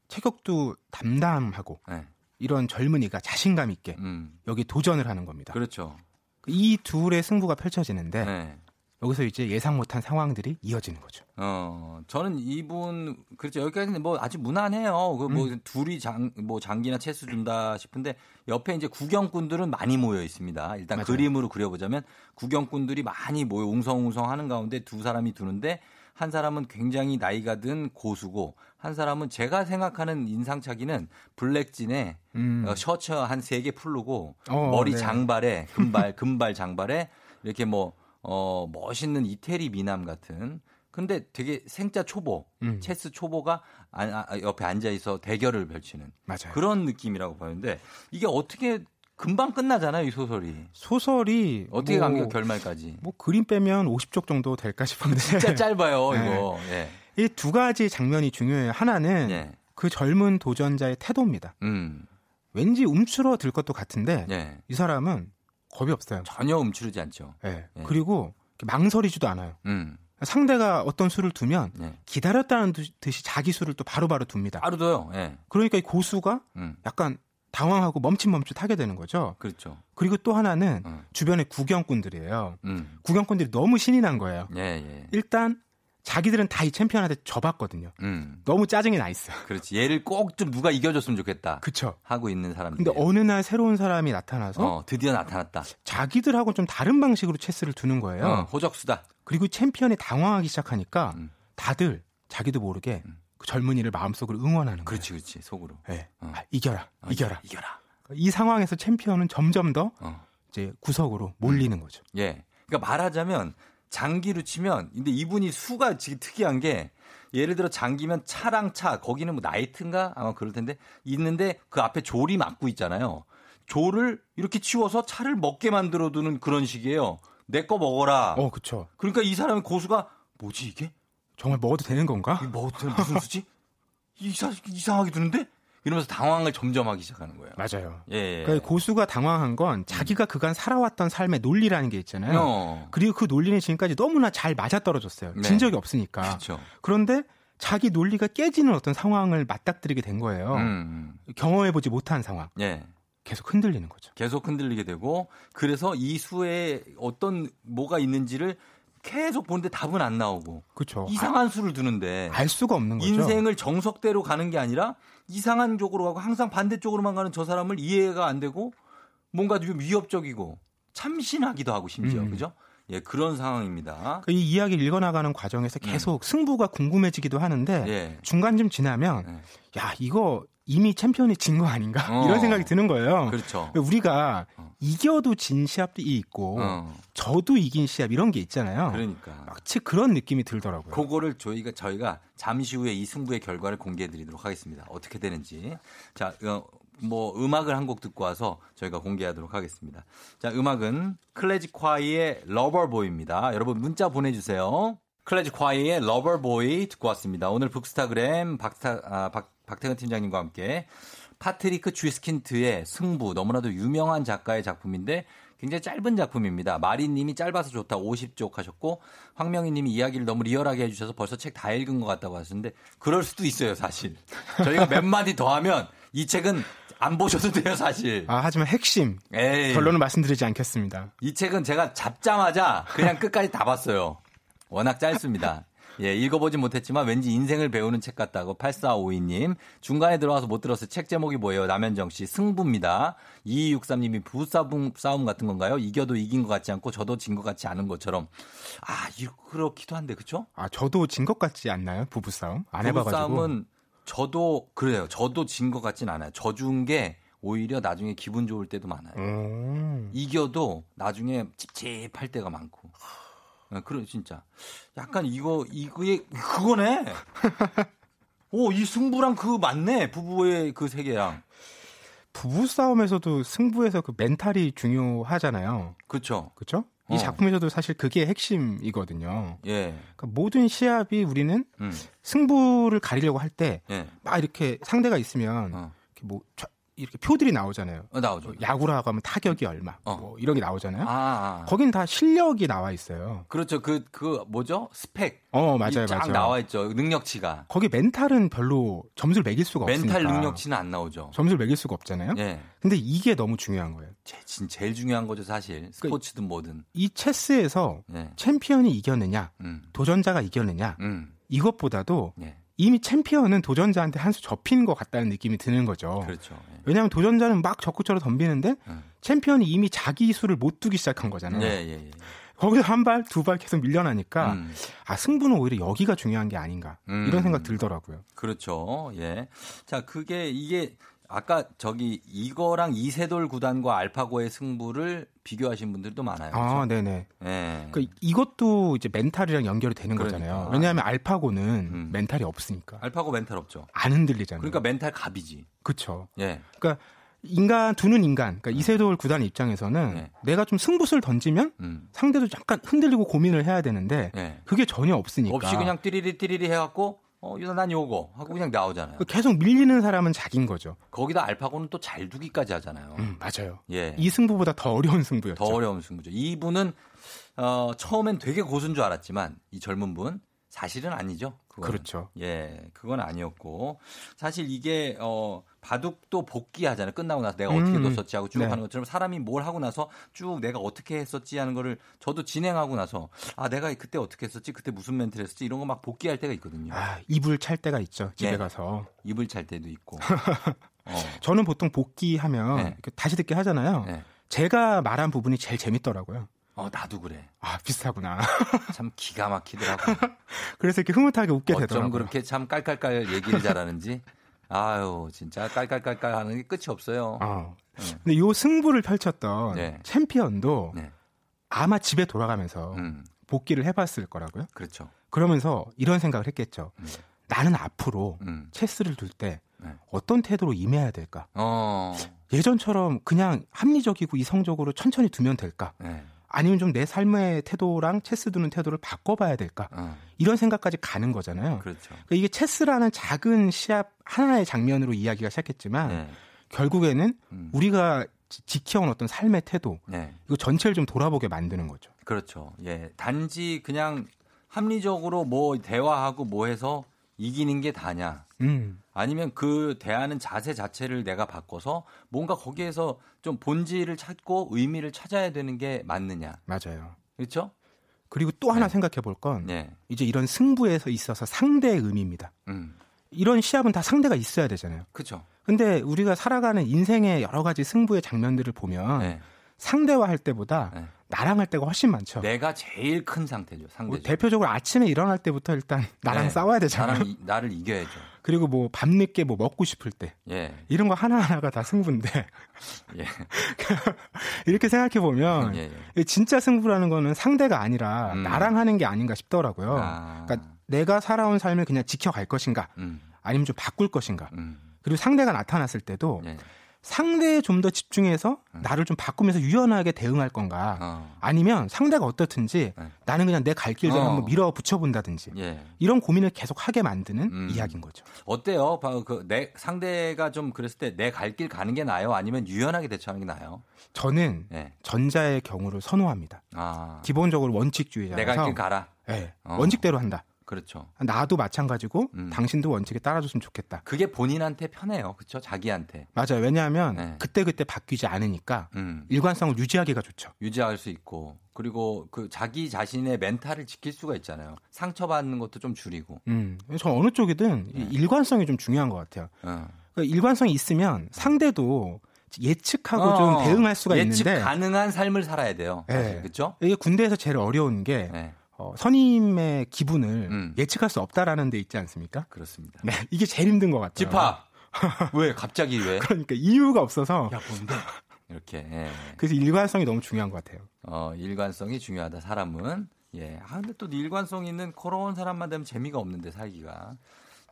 체격도 담담하고 네. 이런 젊은이가 자신감 있게 음. 여기 도전을 하는 겁니다. 그렇죠. 이 둘의 승부가 펼쳐지는데 네. 여기서 이제 예상 못한 상황들이 이어지는 거죠. 어, 저는 이분, 그렇죠. 여기까지는 뭐 아주 무난해요. 그 음. 뭐 둘이 장, 뭐 장기나 체스 준다 싶은데 옆에 이제 구경꾼들은 많이 모여 있습니다. 일단 맞아요. 그림으로 그려보자면 구경꾼들이 많이 모여 웅성웅성 하는 가운데 두 사람이 두는데 한 사람은 굉장히 나이가 든 고수고 한 사람은 제가 생각하는 인상착의는 블랙진에 음. 어, 셔츠 한 세 개 풀르고 어, 머리 네. 장발에 금발 금발 장발에 이렇게 뭐 어, 멋있는 이태리 미남 같은 근데 되게 생자 초보 음. 체스 초보가 아, 아, 옆에 앉아 있어 대결을 펼치는 맞아요. 그런 느낌이라고 보는데 이게 어떻게 금방 끝나잖아요 이 소설이 소설이 어떻게 뭐, 감겨 결말까지 뭐 그림 빼면 50쪽 정도 될까 싶은데 진짜 짧아요 네. 이거 예. 이두 가지 장면이 중요해요. 하나는 예. 그 젊은 도전자의 태도입니다. 음. 왠지 움츠러들 것도 같은데 예. 이 사람은 겁이 없어요. 전혀 움츠르지 않죠. 예. 예. 그리고 망설이지도 않아요. 음. 상대가 어떤 수를 두면 예. 기다렸다는 듯이 자기 수를 또 바로바로 둡니다. 빠르도요. 예. 그러니까 이 고수가 음. 약간 당황하고 멈칫멈칫하게 되는 거죠. 그렇죠. 그리고 또 하나는 음. 주변의 구경꾼들이에요. 음. 구경꾼들이 너무 신이 난 거예요. 예, 예. 일단 자기들은 다 이 챔피언한테 져봤거든요. 음. 너무 짜증이 나 있어. 그렇지. 얘를 꼭 좀 누가 이겨줬으면 좋겠다. 그쵸. 하고 있는 사람들. 근데 어느 날 새로운 사람이 나타나서 어, 드디어 나타났다. 자기들하고 좀 다른 방식으로 체스를 두는 거예요. 어, 호적수다. 그리고 챔피언이 당황하기 시작하니까 음. 다들 자기도 모르게 그 젊은이를 마음속으로 응원하는 거예요. 그렇지, 그렇지. 속으로. 네. 어. 아, 이겨라, 어, 이겨라. 이겨라. 이 상황에서 챔피언은 점점 더 어. 이제 구석으로 몰리는 거죠. 예. 그러니까 말하자면 장기로 치면 근데 이분이 수가 지금 특이한 게 예를 들어 장기면 차랑 차 거기는 뭐 나이트인가 아마 그럴 텐데 있는데 그 앞에 조리 막고 있잖아요. 조를 이렇게 치워서 차를 먹게 만들어 두는 그런 식이에요. 내 거 먹어라. 어, 그쵸. 그러니까 이 사람의 고수가 뭐지 이게? 정말 먹어도 되는 건가? 먹어도 되는 무슨 수지? 이상, 이상하게 드는데? 이러면서 당황을 점점 하기 시작하는 거예요. 맞아요. 예. 예. 그러니까 고수가 당황한 건 자기가 그간 살아왔던 삶의 논리라는 게 있잖아요. 어. 그리고 그 논리는 지금까지 너무나 잘 맞아떨어졌어요. 네. 진 적이 없으니까. 그렇죠. 그런데 자기 논리가 깨지는 어떤 상황을 맞닥뜨리게 된 거예요. 음, 경험해보지 못한 상황. 음. 예. 계속 흔들리는 거죠. 계속 흔들리게 되고 그래서 이 수에 어떤 뭐가 있는지를 계속 보는데 답은 안 나오고 그렇죠. 이상한 수를 두는데 알 수가 없는 거죠. 인생을 정석대로 가는 게 아니라 이상한 쪽으로 가고 항상 반대쪽으로만 가는 저 사람을 이해가 안 되고 뭔가 좀 위협적이고 참신하기도 하고 심지어 음. 그죠? 예 그런 상황입니다. 그이 이야기를 읽어나가는 과정에서 계속 승부가 궁금해지기도 하는데 음. 예. 중간쯤 지나면 예. 야 이거 이미 챔피언이 진 거 아닌가 어. 이런 생각이 드는 거예요. 그렇죠. 우리가 어. 이겨도 진 시합이 있고 어, 저도 이긴 시합 이런 게 있잖아요. 그러니까 마치 그런 느낌이 들더라고요. 그거를 저희가 저희가 잠시 후에 이 승부의 결과를 공개해 드리도록 하겠습니다. 어떻게 되는지. 자, 어, 뭐 음악을 한 곡 듣고 와서 저희가 공개하도록 하겠습니다. 자, 음악은 클래지콰이의 Lover Boy입니다. 여러분 문자 보내 주세요. 클래지콰이의 Lover Boy 듣고 왔습니다. 오늘 북스타그램 박타, 아, 박, 박태근 팀장님과 함께 파트리크 쥐스킨트의 승부 너무나도 유명한 작가의 작품인데 굉장히 짧은 작품입니다. 마리님이 짧아서 좋다 50쪽 하셨고 황명희님이 이야기를 너무 리얼하게 해주셔서 벌써 책 다 읽은 것 같다고 하셨는데 그럴 수도 있어요 사실. 저희가 몇 마디 더 하면 이 책은 안 보셔도 돼요 사실. 아, 하지만 핵심 에이, 결론은 말씀드리지 않겠습니다. 이 책은 제가 잡자마자 그냥 끝까지 다 봤어요. 워낙 짧습니다. 예, 읽어보진 못했지만 왠지 인생을 배우는 책 같다고 8452님. 중간에 들어와서 못 들었어요. 책 제목이 뭐예요? 남현정 씨. 승부입니다. 2263님이 부싸움 싸움 같은 건가요? 이겨도 이긴 것 같지 않고 저도 진 것 같지 않은 것처럼. 아, 이- 그렇기도 한데, 그쵸? 아, 저도 진 것 같지 않나요? 부부싸움? 안 해봐가지고. 싸움은 저도, 그래요. 저도 진 것 같진 않아요. 져준 게 오히려 나중에 기분 좋을 때도 많아요. 음. 이겨도 나중에 찝찝할 때가 많고. 어, 그래 진짜. 약간 이거 이거에 그거네. 오, 이 승부랑 그 맞네. 부부의 그 세계랑. 부부 싸움에서도 승부에서 그 멘탈이 중요하잖아요. 그렇죠. 그렇죠? 이 어. 작품에서도 사실 그게 핵심이거든요. 예. 그러니까 모든 시합이 우리는 음. 승부를 가리려고 할 때막 예. 이렇게 상대가 있으면 어. 이렇게 뭐 좌- 이렇게 표들이 나오잖아요. 어, 나오죠. 야구라고 하면 타격이 얼마, 어. 뭐 이런 게 나오잖아요. 아, 아. 거긴 다 실력이 나와 있어요. 그렇죠. 그 그 뭐죠? 스펙. 어, 맞아요, 맞아요. 나와 있죠. 능력치가. 거기 멘탈은 별로 점수를 매길 수가 없으니까. 멘탈 능력치는 안 나오죠. 점수를 매길 수가 없잖아요. 예. 근데 이게 너무 중요한 거예요. 제, 진 제일 중요한 거죠, 사실. 스포츠든 뭐든. 이 체스에서 예. 챔피언이 이겨내냐, 음. 도전자가 이겨내냐, 음. 이것보다도 예. 이미 챔피언은 도전자한테 한 수 접힌 것 같다는 느낌이 드는 거죠. 그렇죠. 예. 왜냐하면 도전자는 막 적구처럼 덤비는데 음. 챔피언이 이미 자기 수를 못 두기 시작한 거잖아요. 예, 예, 예. 거기서 한 발, 두 발 계속 밀려나니까 음. 아 승부는 오히려 여기가 중요한 게 아닌가 음. 이런 생각 들더라고요. 그렇죠. 예. 자, 그게 이게 아까 저기 이거랑 이세돌 구단과 알파고의 승부를 비교하신 분들도 많아요. 아, 그렇죠? 네네. 예. 그 이것도 이제 멘탈이랑 연결이 되는 그러니까. 거잖아요. 왜냐하면 알파고는 음. 멘탈이 없으니까 알파고 멘탈 없죠. 안 흔들리잖아요. 그러니까 멘탈 갑이지. 그렇죠. 예. 그러니까 인간 두는 인간, 그러니까 이세돌 구단 입장에서는 네. 내가 좀 승부수를 던지면 음. 상대도 약간 흔들리고 고민을 해야 되는데 예. 그게 전혀 없으니까 없이 그냥 띠리리 띠리리 해갖고 어, 난 요거 하고 그냥 나오잖아요. 그 계속 밀리는 사람은 자기인 거죠. 거기다 알파고는 또 잘 두기까지 하잖아요. 음, 맞아요. 예. 이 승부보다 더 어려운 승부였죠. 더 어려운 승부죠. 이분은 어, 처음엔 되게 고수인 줄 알았지만 이 젊은 분 사실은 아니죠. 그거는. 그렇죠. 예, 그건 아니었고 사실 이게 어 바둑도 복귀하잖아요. 끝나고 나서 내가 음, 어떻게 뒀었지 하고 쭉 네. 하는 것처럼 사람이 뭘 하고 나서 쭉 내가 어떻게 했었지 하는 거를 저도 진행하고 나서 아 내가 그때 어떻게 했었지 그때 무슨 멘트를 했었지 이런 거 막 복귀할 때가 있거든요. 아, 이불 찰 때가 있죠. 집에 예. 가서. 입을 찰 때도 있고. 어, 저는 보통 복귀하면 네. 다시 듣게 하잖아요. 네. 제가 말한 부분이 제일 재밌더라고요. 어 나도 그래. 아, 비슷하구나. 참 기가 막히더라고. 그래서 이렇게 흐뭇하게 웃게 어쩜 되더라고요. 그렇게 참 깔깔깔 얘기를 잘하는지. 아유 진짜 깔깔깔깔 하는 게 끝이 없어요. 어. 네. 근데 요 승부를 펼쳤던 네. 챔피언도 네. 아마 집에 돌아가면서 음, 복귀를 해봤을 거라고요. 그렇죠. 그러면서 이런 생각을 했겠죠. 음. 나는 앞으로 음. 체스를 둘때 네. 어떤 태도로 임해야 될까? 어. 예전처럼 그냥 합리적이고 이성적으로 천천히 두면 될까? 네. 아니면 좀 내 삶의 태도랑 체스 두는 태도를 바꿔봐야 될까? 어, 이런 생각까지 가는 거잖아요. 그렇죠. 그러니까 이게 체스라는 작은 시합 하나의 장면으로 이야기가 시작했지만 네. 결국에는 음. 우리가 지- 지켜온 어떤 삶의 태도 네. 이거 전체를 좀 돌아보게 만드는 거죠. 그렇죠. 예. 단지 그냥 합리적으로 뭐 대화하고 뭐 해서 이기는 게 다냐. 음, 아니면 그 대하는 자세 자체를 내가 바꿔서 뭔가 거기에서 좀 본질을 찾고 의미를 찾아야 되는 게 맞느냐. 맞아요. 그렇죠? 그리고 또 하나 네. 생각해 볼건 네. 이제 이런 승부에서 있어서 상대의 의미입니다. 음. 이런 시합은 다 상대가 있어야 되잖아요. 그렇죠. 근데 우리가 살아가는 인생의 여러 가지 승부의 장면들을 보면 네. 상대와 할 때보다 네. 나랑 할 때가 훨씬 많죠. 내가 제일 큰 상태죠. 뭐 상대죠. 대표적으로 아침에 일어날 때부터 일단 나랑 네. 싸워야 되잖아요. 나랑 이- 나를 이겨야죠. 그리고 뭐 밤늦게 뭐 먹고 싶을 때 예. 이런 거 하나하나가 다 승부인데 예. 이렇게 생각해 보면 예. 예. 진짜 승부라는 거는 상대가 아니라 음. 나랑 하는 게 아닌가 싶더라고요. 아. 그러니까 내가 살아온 삶을 그냥 지켜갈 것인가 음. 아니면 좀 바꿀 것인가. 음. 그리고 상대가 나타났을 때도 예. 상대에 좀 더 집중해서 음. 나를 좀 바꾸면서 유연하게 대응할 건가. 어. 아니면 상대가 어떻든지 네. 나는 그냥 내 갈 길대로 어. 한번 밀어 붙여 본다든지 예. 이런 고민을 계속 하게 만드는 음. 이야기인 거죠. 어때요? 그 내 상대가 좀 그랬을 때 내 갈 길 가는 게 나아요? 아니면 유연하게 대처하는 게 나아요? 저는 예. 전자의 경우를 선호합니다. 아. 기본적으로 원칙주의자라서 내 갈 길 가라. 예, 어. 원칙대로 한다. 그렇죠. 나도 마찬가지고 음. 당신도 원칙에 따라줬으면 좋겠다. 그게 본인한테 편해요. 그렇죠? 자기한테. 맞아요. 왜냐하면 네. 그때그때 바뀌지 않으니까 음. 일관성을 유지하기가 좋죠. 유지할 수 있고 그리고 그 자기 자신의 멘탈을 지킬 수가 있잖아요. 상처받는 것도 좀 줄이고. 음, 저 어느 쪽이든 이 네. 일관성이 좀 중요한 것 같아요. 어. 그러니까 일관성이 있으면 상대도 예측하고 어, 좀 대응할 수가 예측 있는데 가능한 삶을 살아야 돼요. 네. 그렇죠? 이게 군대에서 제일 어려운 게 네. 어, 선임의 기분을 음. 예측할 수 없다라는 데 있지 않습니까? 그렇습니다. 네, 이게 제일 힘든 것 같아요. 집합. 왜 갑자기 왜? 그러니까 이유가 없어서 야 뭔데? 이렇게. 예. 그래서 일관성이 너무 중요한 것 같아요. 어, 일관성이 중요하다. 사람은. 예. 아 근데 또 일관성 있는 그런 사람만 되면 재미가 없는데 살기가.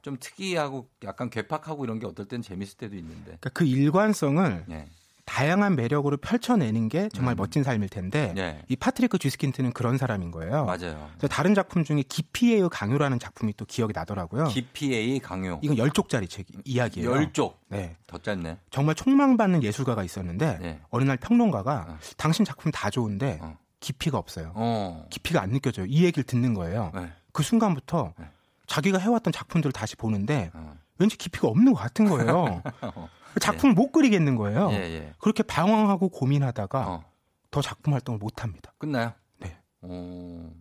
좀 특이하고 약간 괴팍하고 이런 게 어떨 땐 재밌을 때도 있는데. 그러니까 그 일관성을 예. 다양한 매력으로 펼쳐내는 게 정말 음. 멋진 삶일 텐데 예. 이 파트리크 쥐스킨트는 그런 사람인 거예요. 맞아요. 그래서 다른 작품 중에 기피의 강요라는 작품이 또 기억이 나더라고요. GPA 강요. 이건 열 쪽짜리 책 이야기예요. 열 쪽. 네. 더 짧네. 정말 총망받는 예술가가 있었는데 네. 어느 날 평론가가 어. 당신 작품 다 좋은데 어. 깊이가 없어요. 어. 깊이가 안 느껴져요. 이 얘기를 듣는 거예요. 네. 그 순간부터 네. 자기가 해왔던 작품들을 다시 보는데 어. 왠지 깊이가 없는 것 같은 거예요. 그 작품을 못 그리겠는 거예요. 예, 예. 그렇게 방황하고 고민하다가 어. 더 작품 활동을 못 합니다. 끝나요? 네. 어.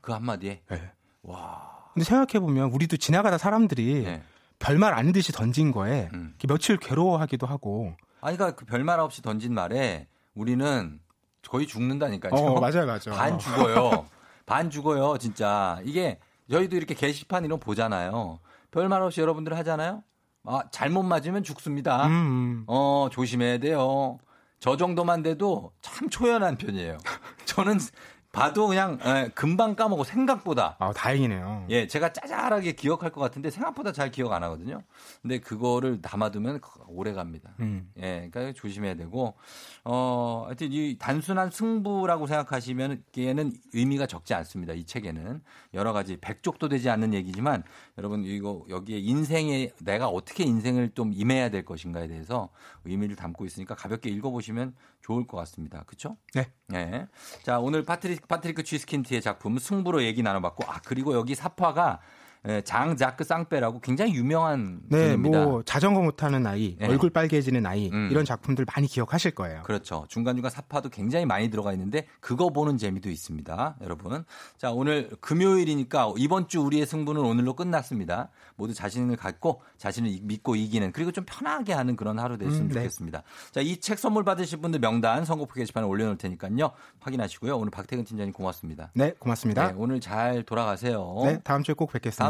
그 한마디에 네. 와. 근데 생각해보면 우리도 지나가다 사람들이 예. 별말 아니듯이 던진 거에 음. 며칠 괴로워하기도 하고. 아니 그러니까 그 별말 없이 던진 말에 우리는 거의 죽는다니까요. 어, 맞아요, 맞아요. 반 죽어요. 반 죽어요, 진짜. 이게 저희도 이렇게 게시판 이런 거 보잖아요. 별말 없이 여러분들 하잖아요. 아, 잘못 맞으면 죽습니다. 음, 음. 어, 조심해야 돼요. 저 정도만 돼도 참 초연한 편이에요. 저는 봐도 그냥 예, 금방 까먹고 생각보다 아, 다행이네요. 예, 제가 짜잘하게 기억할 것 같은데 생각보다 잘 기억 안 하거든요. 근데 그거를 담아두면 오래 갑니다. 음. 예, 그러니까 조심해야 되고, 어, 하여튼 이 단순한 승부라고 생각하시면 기에는 의미가 적지 않습니다. 이 책에는 여러 가지 백족도 되지 않는 얘기지만 여러분 이거 여기에 인생에 내가 어떻게 인생을 좀 임해야 될 것인가에 대해서 의미를 담고 있으니까 가볍게 읽어보시면 좋을 것 같습니다. 그렇죠? 네. 네. 자, 오늘 파트리 파트리크 쥐스킨트의 작품 승부로 얘기 나눠봤고 아 그리고 여기 삽화가 예, 장 자크 상뻬라고 굉장히 유명한 네, 분입니다. 뭐 자전거 못 타는 아이, 네. 얼굴 빨개지는 아이 음. 이런 작품들 많이 기억하실 거예요. 그렇죠. 중간중간 삽화도 굉장히 많이 들어가 있는데 그거 보는 재미도 있습니다. 여러분. 자, 오늘 금요일이니까 이번 주 우리의 승부는 오늘로 끝났습니다. 모두 자신을 갖고 자신을 이- 믿고 이기는 그리고 좀 편하게 하는 그런 하루 됐으면 음, 네. 좋겠습니다. 자, 이 책 선물 받으실 분들 명단 선곡표 게시판에 올려 놓을 테니까요. 확인하시고요. 오늘 박태근 팀장님 고맙습니다. 네, 고맙습니다. 네, 오늘 잘 돌아가세요. 네, 다음 주에 꼭 뵙겠습니다.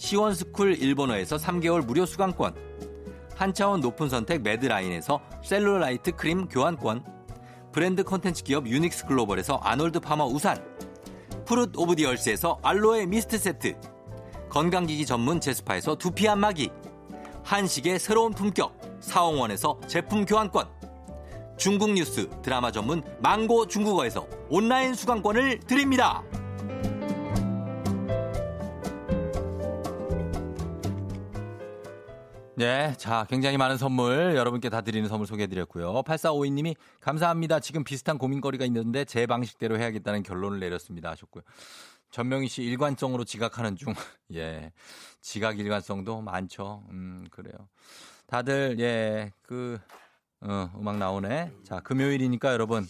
시원스쿨 일본어에서 3개월 무료 수강권, 한 차원 높은 선택 매드라인에서 셀룰라이트 크림 교환권, 브랜드 콘텐츠 기업 유닉스 글로벌에서 아놀드 파머 우산, Fruit of the Earth에서 알로에 미스트 세트, 건강기기 전문 제스파에서 두피 안마기, 한식의 새로운 품격 사홍원에서 제품 교환권, 중국 뉴스 드라마 전문 망고 중국어에서 온라인 수강권을 드립니다. 네, 자, 굉장히 많은 선물 여러분께 다 드리는 선물 소개해드렸고요. 8452님이 감사합니다. 지금 비슷한 고민거리가 있는데 제 방식대로 해야겠다는 결론을 내렸습니다. 하셨고요. 전명희 씨 일관성으로 지각하는 중. 예, 지각 일관성도 많죠. 음, 그래요. 다들 예, 그 어, 음악 나오네. 자, 금요일이니까 여러분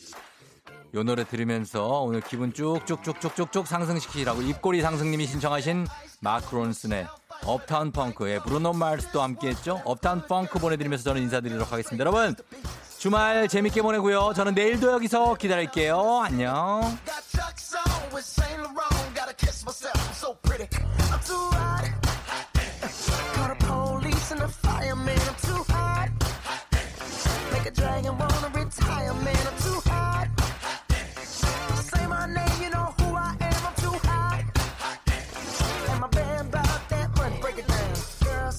요 노래 들으면서 오늘 기분 쭉쭉쭉쭉쭉쭉 상승시키라고 입꼬리 상승님이 신청하신 마크 론슨의 업타운 펑크의 브루노 마르스도 함께했죠. 업타운 펑크 보내드리면서 저는 인사드리도록 하겠습니다. 여러분 주말 재밌게 보내고요. 저는 내일도 여기서 기다릴게요. 안녕. Dragon wanna